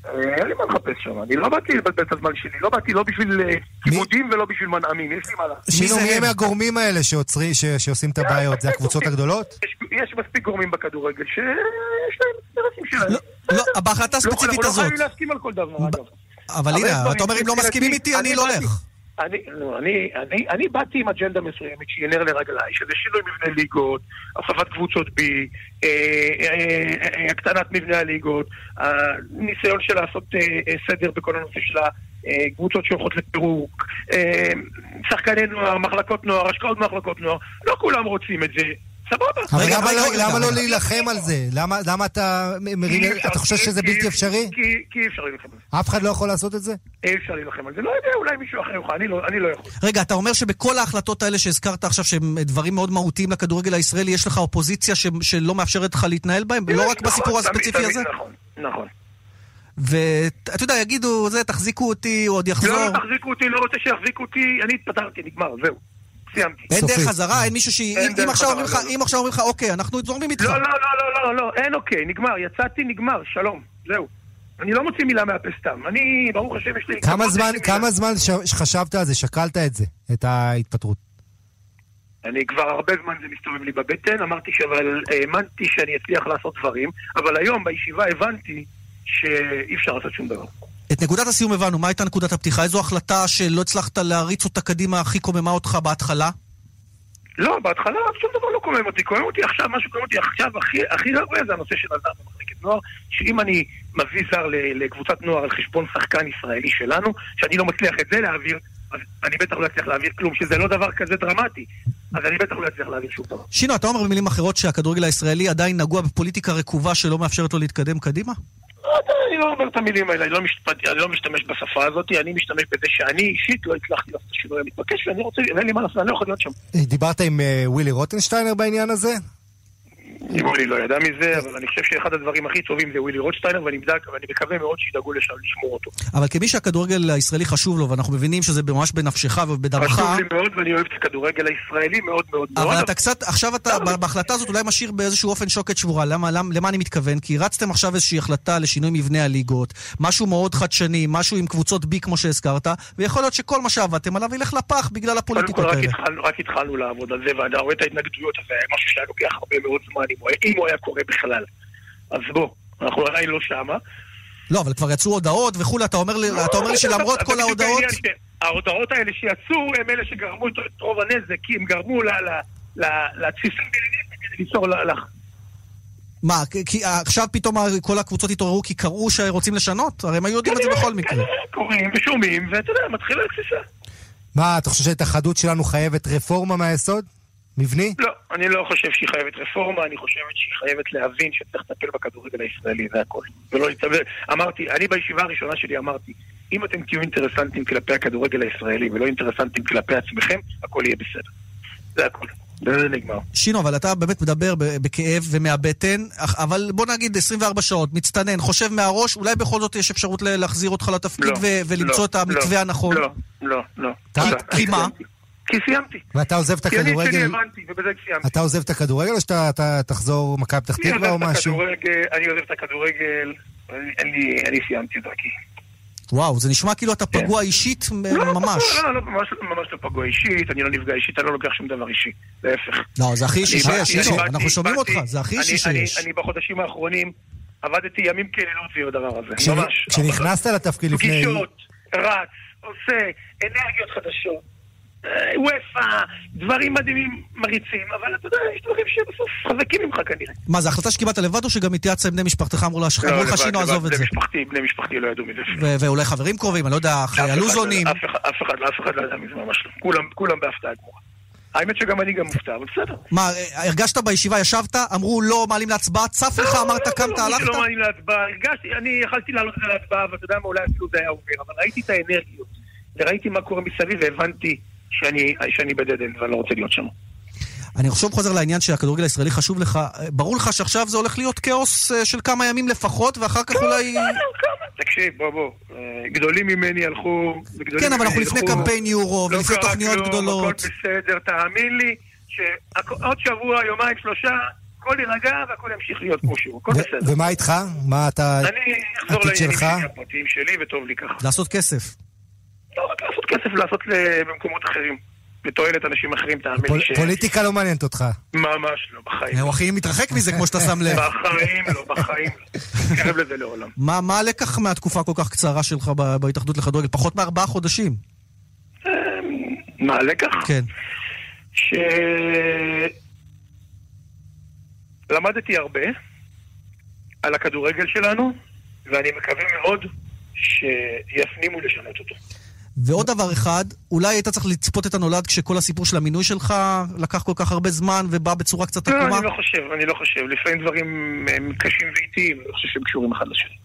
S14: אין לי מה לחפש שם, אני לא באתי לבלבל את הזמן שלי, לא באתי לא בשביל אה, כיבודים ולא בשביל מנעמים, יש לי מה לעשות.
S2: שינו, מי הם הגורמים האלה שעוצרי, ש, שעושים את הבעיות? זה הקבוצות הגדולות?
S14: יש, יש מספיק גורמים בכדורגל שיש להם אינטרסים שלהם.
S1: לא, בהחלטה הספציפית
S14: אנחנו לא
S1: הזאת.
S14: חייבים להסכים על כל דבר, אגב.
S1: אבל הנה, אתה אומר אם לא מסכימים איתי, אני לא הולך.
S14: אני, לא, אני, אני, אני באתי עם אג'נדה מסוימת שהיא נר לרגליי, שזה שינוי מבנה ליגות, הוספת קבוצות B, אה, אה, אה, הקטנת מבנה הליגות, הניסיון של לעשות אה, אה, סדר בכל הנושא של הקבוצות שהולכות לפירוק, אה, שחקני נוער, מחלקות נוער, השקעות במחלקות נוער, לא כולם רוצים את זה. סבבה.
S2: אבל
S14: רגע,
S2: למה
S14: רגע,
S2: לא-
S14: רגע,
S2: למה
S14: רגע.
S2: לא להילחם על זה? למה- למה אתה מרים...
S14: אפשר,
S2: אתה חושב שזה בלתי אפשרי?
S14: כי- אי אפשר להילחם על זה.
S2: אף אחד לא יכול לעשות את זה?
S14: אי אפשר להילחם על זה. לא יודע, אולי מישהו אחר יוכל, אני לא- אני לא יכול.
S1: רגע, אתה אומר שבכל ההחלטות האלה שהזכרת עכשיו, שהם דברים מאוד מהותיים לכדורגל הישראלי, יש לך אופוזיציה ש- שלא מאפשרת לך להתנהל בהם? ולא רק בסיפור
S14: נכון,
S1: הספציפי
S14: תמיד,
S1: הזה?
S14: נכון, נכון.
S1: ואתה יודע, יגידו, זה, תחזיקו אותי, הוא עוד יחזור.
S14: לא, תחזיקו אותי, לא רוצה שיחזיקו אותי, אני התפטרתי, נגמר, זהו. סיימתי.
S1: אין דרך חזרה, אין מישהו ש... אם- עכשיו אומרים לך,
S14: לא,
S1: אם עכשיו אומרים לך, אוקיי, אנחנו זורמים איתך.
S14: לא, לא, לא, לא, לא, לא, אין אוקיי, נגמר, יצאתי, נגמר, שלום, זהו. אני לא מוציא מילה מהפה סתם. אני, ברוך השם, יש לי...
S2: כמה זמן, כמה זמן שחשבת על זה, שקלת את זה, את ההתפטרות?
S14: אני כבר הרבה זמן זה מסתובב לי בבטן, אמרתי שאבל האמנתי שאני אצליח לעשות דברים, אבל היום בישיבה הבנתי שאי אפשר לעשות שום דבר.
S1: את נקודת הסיום הבנו, מה הייתה נקודת הפתיחה? איזו החלטה שלא הצלחת להריץ אותה קדימה הכי קוממה אותך בהתחלה?
S14: לא, בהתחלה שום דבר לא קומם אותי. קומם אותי עכשיו, מה שקומם אותי עכשיו הכי, הכי הרבה זה הנושא של הזר במחלקת נוער, שאם אני מביא זר לקבוצת נוער על חשבון שחקן ישראלי שלנו, שאני לא מצליח את זה להעביר, אז אני בטח לא אצליח להעביר כלום, שזה לא דבר כזה דרמטי. אז אני בטח לא אצליח להעביר שום דבר.
S1: שינו, אתה אומר במילים אחרות שהכדורגל הישראלי עדיין נגוע בפוליטיקה רקובה שלא מאפשרת לו להתקדם קדימה?
S14: אני לא אומר את המילים האלה, אני לא, משתפ... אני לא משתמש בשפה הזאת, אני משתמש בזה שאני אישית לא הצלחתי לעשות את השינוי המתבקש, ואני רוצה, ואין לי מה לעשות, אני לא יכול להיות שם.
S2: דיברת עם אה, ווילי רוטנשטיינר בעניין הזה?
S14: ווילי לא ידע מזה, אבל אני חושב שאחד הדברים הכי טובים זה ווילי רוטשטיינר, ואני מקווה מאוד שידאגו לשם לשמור אותו.
S1: אבל כמי שהכדורגל הישראלי חשוב לו, ואנחנו מבינים שזה ממש בנפשך ובדמך,
S14: חשוב לי מאוד, ואני אוהב את הכדורגל הישראלי מאוד מאוד מאוד.
S1: אבל אתה קצת, עכשיו אתה, בהחלטה הזאת אולי משאיר באיזשהו אופן שוקת שבורה. למה, למה, למה אני מתכוון? כי רצתם עכשיו איזושהי החלטה לשינוי מבנה הליגות, משהו מאוד חדשני, משהו עם קבוצות בי כמו שהזכרת, ויכול להיות שכל מה שעבדתם עליו ילך לפח בגלל הפוליטיקות האלה.
S14: רק התחלנו לעבוד על זה, ואתה רואה את ההתנגדויות, הזה, משהו שהיה לוקח הרבה מאוד זמן, אם הוא היה- אם הוא היה קורה בכלל. אז בוא, אנחנו עדיין לא שמה.
S1: לא, אבל כבר יצאו הודעות וכולי, אתה אומר לי, אתה אומר לי שלמרות כל ההודעות...
S14: העניין, שההודעות האלה שיצאו הם אלה שגרמו את רוב הנזק, כי הם גרמו ל- ל- ל- לתסיסה המדינית כדי ליצור ל- ל-
S1: מה, כי- עכשיו פתאום כל הקבוצות התעוררו כי קראו שרוצים לשנות? הרי הם היו יודעים את זה בכל מקרה.
S14: קוראים ושומעים, ואתה יודע, מתחילה תסיסה.
S2: מה, אתה חושב שההתאחדות שלנו חייבת רפורמה מהיסוד? מבני?
S14: לא, אני לא חושב שהיא חייבת רפורמה, אני חושבת שהיא חייבת להבין שצריך לטפל בכדורגל הישראלי, זה הכל. ולא להתאבל. אמרתי, אני בישיבה הראשונה שלי אמרתי, אם אתם תהיו אינטרסנטים כלפי הכדורגל הישראלי ולא אינטרסנטים כלפי עצמכם, הכל יהיה בסדר. זה הכל. וזה נגמר.
S1: שינו, אבל אתה באמת מדבר בכאב ומהבטן, אבל בוא נגיד 24 שעות, מצטנן, חושב מהראש, אולי בכל זאת יש אפשרות להחזיר אותך לתפקיד
S14: לא,
S1: ולמצוא
S14: לא,
S1: את המתווה
S14: לא,
S1: הנכון.
S14: לא, לא, לא.
S1: כי- מה?
S14: כי סיימתי.
S2: ואתה עוזב את
S14: כי אני
S2: הכדורגל?
S14: הבנתי, ובזה סיימתי.
S2: אתה עוזב את הכדורגל או שאתה אתה תחזור מכבי פתח תקווה או משהו?
S14: הכדורגל, אני עוזב את הכדורגל, אני- סיימתי את דרכי.
S1: וואו, זה נשמע כאילו אתה פגוע אישית ממש.
S14: לא, לא, לא, ממש, ממש לא פגוע אישית, אני לא נפגע אישית, אני לא לוקח שום דבר אישי, להפך.
S1: לא, זה הכי אישי שיש, אנחנו שומעים אותך, זה הכי אישי שיש.
S14: אני בחודשים האחרונים עבדתי ימים כלילות סביב הדבר הזה, ממש.
S2: כשנכנסת לתפקיד לפני...
S14: פגישות, רץ, עושה, אנרגיות חדשות. אה, וופא, דברים מדהימים מריצים, אבל אתה יודע, יש דברים שבסוף חזקים ממך כנראה.
S1: מה, זו החלטה שקיבלת לבד או שגם התייעצת עם בני משפחתך, אמרו לך
S14: לא,
S1: לך שינו, עזוב את זה.
S14: משפחתי, בני משפחתי לא ידעו מזה.
S1: ואולי חברים קרובים, אני לא יודע,
S14: אחד-
S1: הלוזונים.
S14: אף אחד- אף אחד אף אחד לא ידע מזה ממש לא. כולם- בהפתעה גמורה. האמת שגם אני גם מופתע, אבל בסדר.
S1: מה, הרגשת בישיבה, ישבת, אמרו לא מעלים להצבעה, צף לך, אמרת, קמת,
S14: לא,
S1: הלכת?
S14: לא מעלים להצבעה, הרגשתי, אני יכלתי לעלות את זה להצבעה, ואתה יודע מה, אולי אפילו זה היה עובר, אבל ראיתי את האנרגיות, וראיתי מה קורה מסביב, והבנתי שאני שאני בדד אנד ואני לא רוצה להיות שם.
S1: אני עכשיו חוזר לעניין שהכדורגל הישראלי חשוב לך. ברור לך שעכשיו זה הולך להיות כאוס אה, של כמה ימים לפחות, ואחר כך אולי...
S14: תקשיב, בוא בוא, אה, גדולים ממני הלכו, וגדולים
S1: כן, אבל אנחנו לפני. קמפיין יורו,
S14: לא
S1: ולפני
S14: קרה
S1: תוכניות
S14: כלום,
S1: גדולות.
S14: הכל בסדר, תאמין לי, שעוד שבוע, יומיים, שלושה, הכל יירגע והכל ימשיך להיות כמו שהוא, הכל בסדר.
S2: ומה איתך? מה אתה...
S14: אני אחזור לעניינים? שלי, הפרטיים שלי, וטוב לי ככה.
S1: לעשות כסף.
S14: לא רק לעשות כסף, לעשות במקומות אחרים. לתועלת אנשים אחרים, תאמין לי ש...
S2: פוליטיקה לא מעניינת אותך.
S14: ממש לא, בחיים.
S1: הוא הכי מתרחק מזה, כמו שאתה שם לב.
S14: בחיים לא, בחיים לא. מתקרב לזה לעולם.
S1: מה מה הלקח מהתקופה הכל כך קצרה שלך בהתאחדות לכדורגל? פחות מארבעה חודשים.
S14: מה הלקח?
S1: כן.
S14: ש... למדתי הרבה על הכדורגל שלנו, ואני מקווה מאוד שיפנימו לשנות אותו.
S1: ועוד דבר אחד, אולי היית צריך לצפות את הנולד כשכל הסיפור של המינוי שלך לקח כל כך הרבה זמן ובא בצורה קצת
S14: לא,
S1: עקומה?
S14: אני לא חושב, אני לא חושב. לפעמים דברים הם קשים ואיטיים, אני לא חושב שהם קשורים אחד לשני.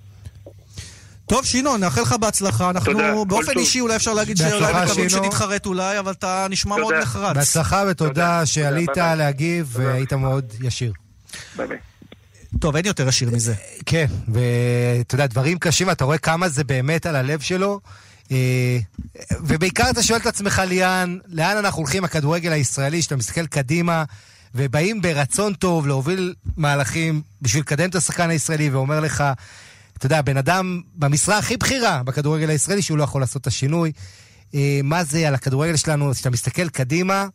S1: טוב, שינו, נאחל לך בהצלחה. אנחנו
S14: תודה,
S1: באופן
S14: טוב.
S1: אישי אולי אפשר להגיד שאולי מקווים
S2: שינו.
S1: שתתחרט אולי, אבל אתה נשמע מאוד נחרץ.
S2: בהצלחה ותודה שעלית
S1: ביי ביי.
S2: להגיב והיית מאוד ישיר.
S14: ביי ביי.
S1: טוב, אין יותר ישיר מזה.
S2: כן, ואתה יודע, דברים קשים, אתה רואה כמה זה באמת על הלב שלו. אה, ובעיקר אתה שואל את עצמך, ליאן, לאן אנחנו הולכים, הכדורגל הישראלי, שאתה מסתכל קדימה, ובאים ברצון טוב להוביל מהלכים בשביל לקדם את השחקן הישראלי, ואומר לך, אתה יודע, בן אדם במשרה הכי בכירה בכדורגל הישראלי, שהוא לא יכול לעשות את השינוי. אה, מה זה על הכדורגל שלנו, כשאתה מסתכל קדימה,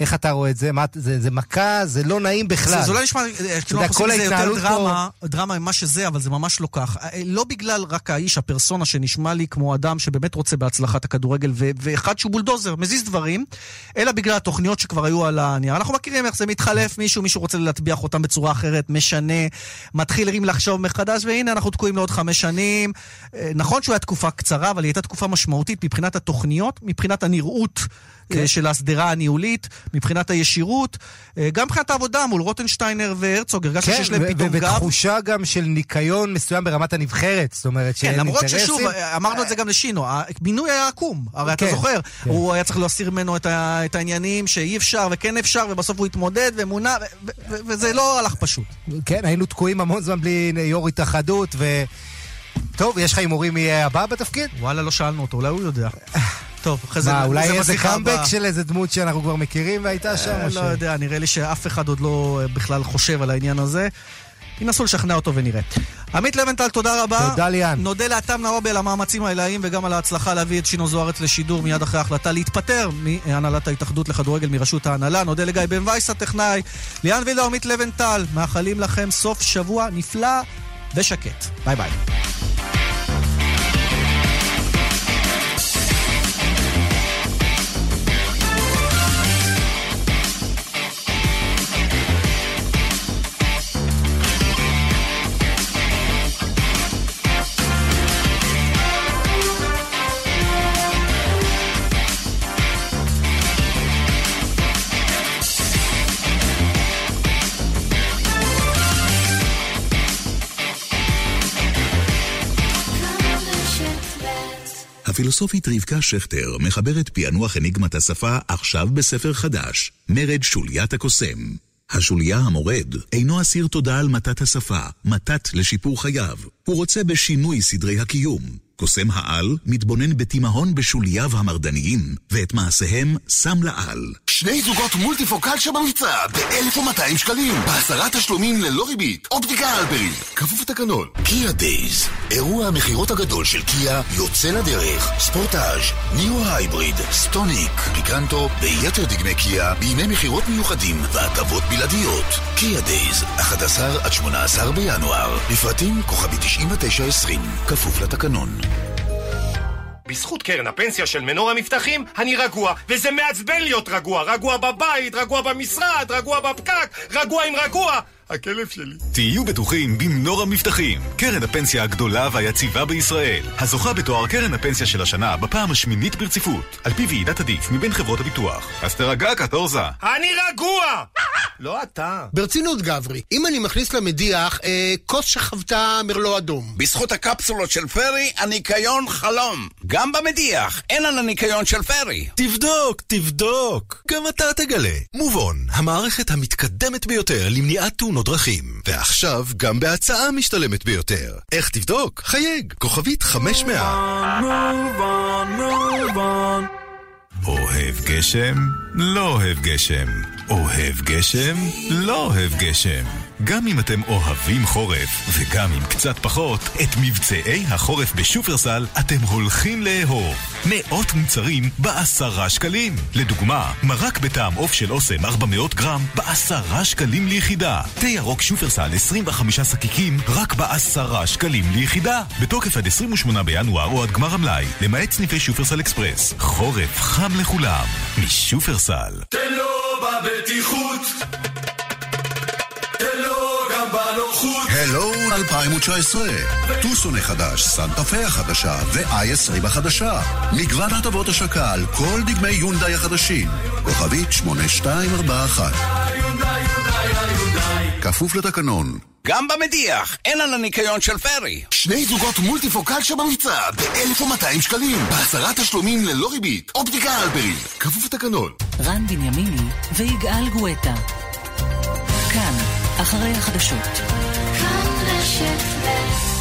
S2: איך אתה רואה את זה? מה, זה, זה מכה, זה לא נעים בכלל.
S1: זה, זה אולי נשמע, אה, כאילו אנחנו עושים מזה יותר
S2: ההתנהלות
S1: דרמה, דרמה ממה שזה, אבל זה ממש לא כך. אה, לא בגלל רק האיש, הפרסונה, שנשמע לי כמו אדם שבאמת רוצה בהצלחת הכדורגל, ו- ואחד שהוא בולדוזר, מזיז דברים, אלא בגלל התוכניות שכבר היו על הנייר. אנחנו מכירים איך זה מתחלף, מישהו, מישהו רוצה להטביח אותם בצורה אחרת, משנה, מתחילים לחשוב מחדש, והנה אנחנו תקועים לעוד חמש שנים. אה, נכון שהוא היה תקופה קצרה, אבל היא הייתה תקופה משמעותית מבחינת התוכניות, מבחינת הנראות. כן. של ההסדרה הניהולית, מבחינת הישירות, אה, גם מבחינת העבודה מול רוטנשטיינר והרצוג, הרגשתי
S2: כן,
S1: שיש להם פתאום גב.
S2: ותחושה גם של ניקיון מסוים ברמת הנבחרת, זאת אומרת
S1: כן,
S2: שאין
S1: למרות
S2: אינטרסים.
S1: ששוב, אמרנו את זה גם לשינו, המינוי היה עקום, הרי אתה
S2: כן,
S1: זוכר,
S2: כן.
S1: הוא היה צריך להסיר ממנו את ה- את העניינים שאי אפשר וכן אפשר, ובסוף הוא התמודד ומונה, ו- ו- וזה לא הלך פשוט.
S2: כן, היינו תקועים המון זמן בלי יו"ר התאחדות, ו... טוב, יש לך הימורים מי הבא בתפקיד?
S1: וואלה, לא שאלנו אותו, אולי הוא יודע. טוב, אחרי זה...
S2: מה, אולי
S1: זה
S2: איזה קאמבק. של איזה דמות שאנחנו כבר מכירים והייתה שם?
S1: אה,
S2: או
S1: לא יודע, נראה לי שאף אחד עוד לא אה, בכלל חושב על העניין הזה. ינסו לשכנע אותו ונראה. עמית לבנטל, תודה רבה.
S2: תודה, ליאן.
S1: נודה לאתם נאובי על המאמצים העילאיים וגם על ההצלחה להביא את שינו זוארץ לשידור מיד אחרי ההחלטה להתפטר מהנהלת ההתאחדות לכדורגל מראשות ההנהלה. נודה לגיא בן וייס הטכנאי, ליאן וילדה עמית לבנטל. מאחלים לכם סוף שבוע נפלא ושקט. ביי ביי.
S25: הפילוסופית רבקה שכטר מחברת פענוח אניגמת השפה עכשיו בספר חדש, מרד שוליית הקוסם. השוליה המורד אינו אסיר תודה על מתת השפה, מתת לשיפור חייו. הוא רוצה בשינוי סדרי הקיום. קוסם העל מתבונן בתימהון בשולייו המרדניים, ואת מעשיהם שם לעל.
S7: שני זוגות מולטיפוקל שבמבצע ב-1200 שקלים. בעשרה תשלומים ללא ריבית. אופטיקה אלפרין. כפוף לתקנון. קיה דייז. אירוע המכירות הגדול של קיה יוצא לדרך. ספורטאז', נירו Hybrid, סטוניק, פיקנטו ויתר דגמי קיה בימי מכירות מיוחדים והטבות בלעדיות. קיה Days, 11 עד 18 בינואר. לפרטים כוכבית 9920. כפוף לתקנון.
S26: בזכות קרן הפנסיה של מנור המבטחים, אני רגוע, וזה מעצבן להיות רגוע. רגוע בבית, רגוע במשרד, רגוע בפקק, רגוע עם רגוע. הכלב שלי.
S27: תהיו בטוחים במנור המבטחים, קרן הפנסיה הגדולה והיציבה בישראל. הזוכה בתואר קרן הפנסיה של השנה בפעם השמינית ברציפות, על פי ועידת עדיף מבין חברות הביטוח. אז תרגע קטורזה.
S26: אני רגוע! לא אתה.
S28: ברצינות, גברי, אם אני מכניס למדיח אה, כוס שחוותה מרלו אדום.
S29: בזכות הקפסולות של פרי, הניקיון חלום. גם במדיח, אין על הניקיון של פרי.
S30: תבדוק, תבדוק. גם אתה תגלה. מובון, המערכת המתקדמת ביותר למניעת תאונות דרכים. ועכשיו גם בהצעה משתלמת ביותר. איך תבדוק? חייג, כוכבית 500.
S27: אוהב גשם? לא אוהב גשם. אוהב גשם? לא אוהב גשם.
S25: גם אם אתם אוהבים חורף, וגם אם קצת פחות, את מבצעי החורף בשופרסל אתם הולכים לאהוב. מאות מוצרים בעשרה שקלים. לדוגמה, מרק בטעם עוף של אוסם 400 גרם בעשרה שקלים ליחידה. תה ירוק שופרסל 25 שקיקים רק בעשרה שקלים ליחידה. בתוקף עד 28 בינואר או עד גמר המלאי, למעט סניפי שופרסל אקספרס. חורף חם לכולם, משופרסל.
S31: תן לו בבטיחות, גם בנוחות.
S7: הלו 2019, טוסון החדש, סנטה פה החדשה ו-i20 החדשה. מגוון הטבות השקה על כל דגמי יונדאי החדשים. כוכבית 8241. כפוף לתקנון.
S29: גם במדיח, אין על הניקיון של פרי.
S32: שני זוגות מולטיפוקל שבמבצע ב-1200 שקלים. בעשרה תשלומים ללא ריבית. אופטיקה הלפרין. כפוף לתקנון.
S6: רן בנימיני ויגאל גואטה. כאן, אחרי החדשות.
S13: כאן רשת ב'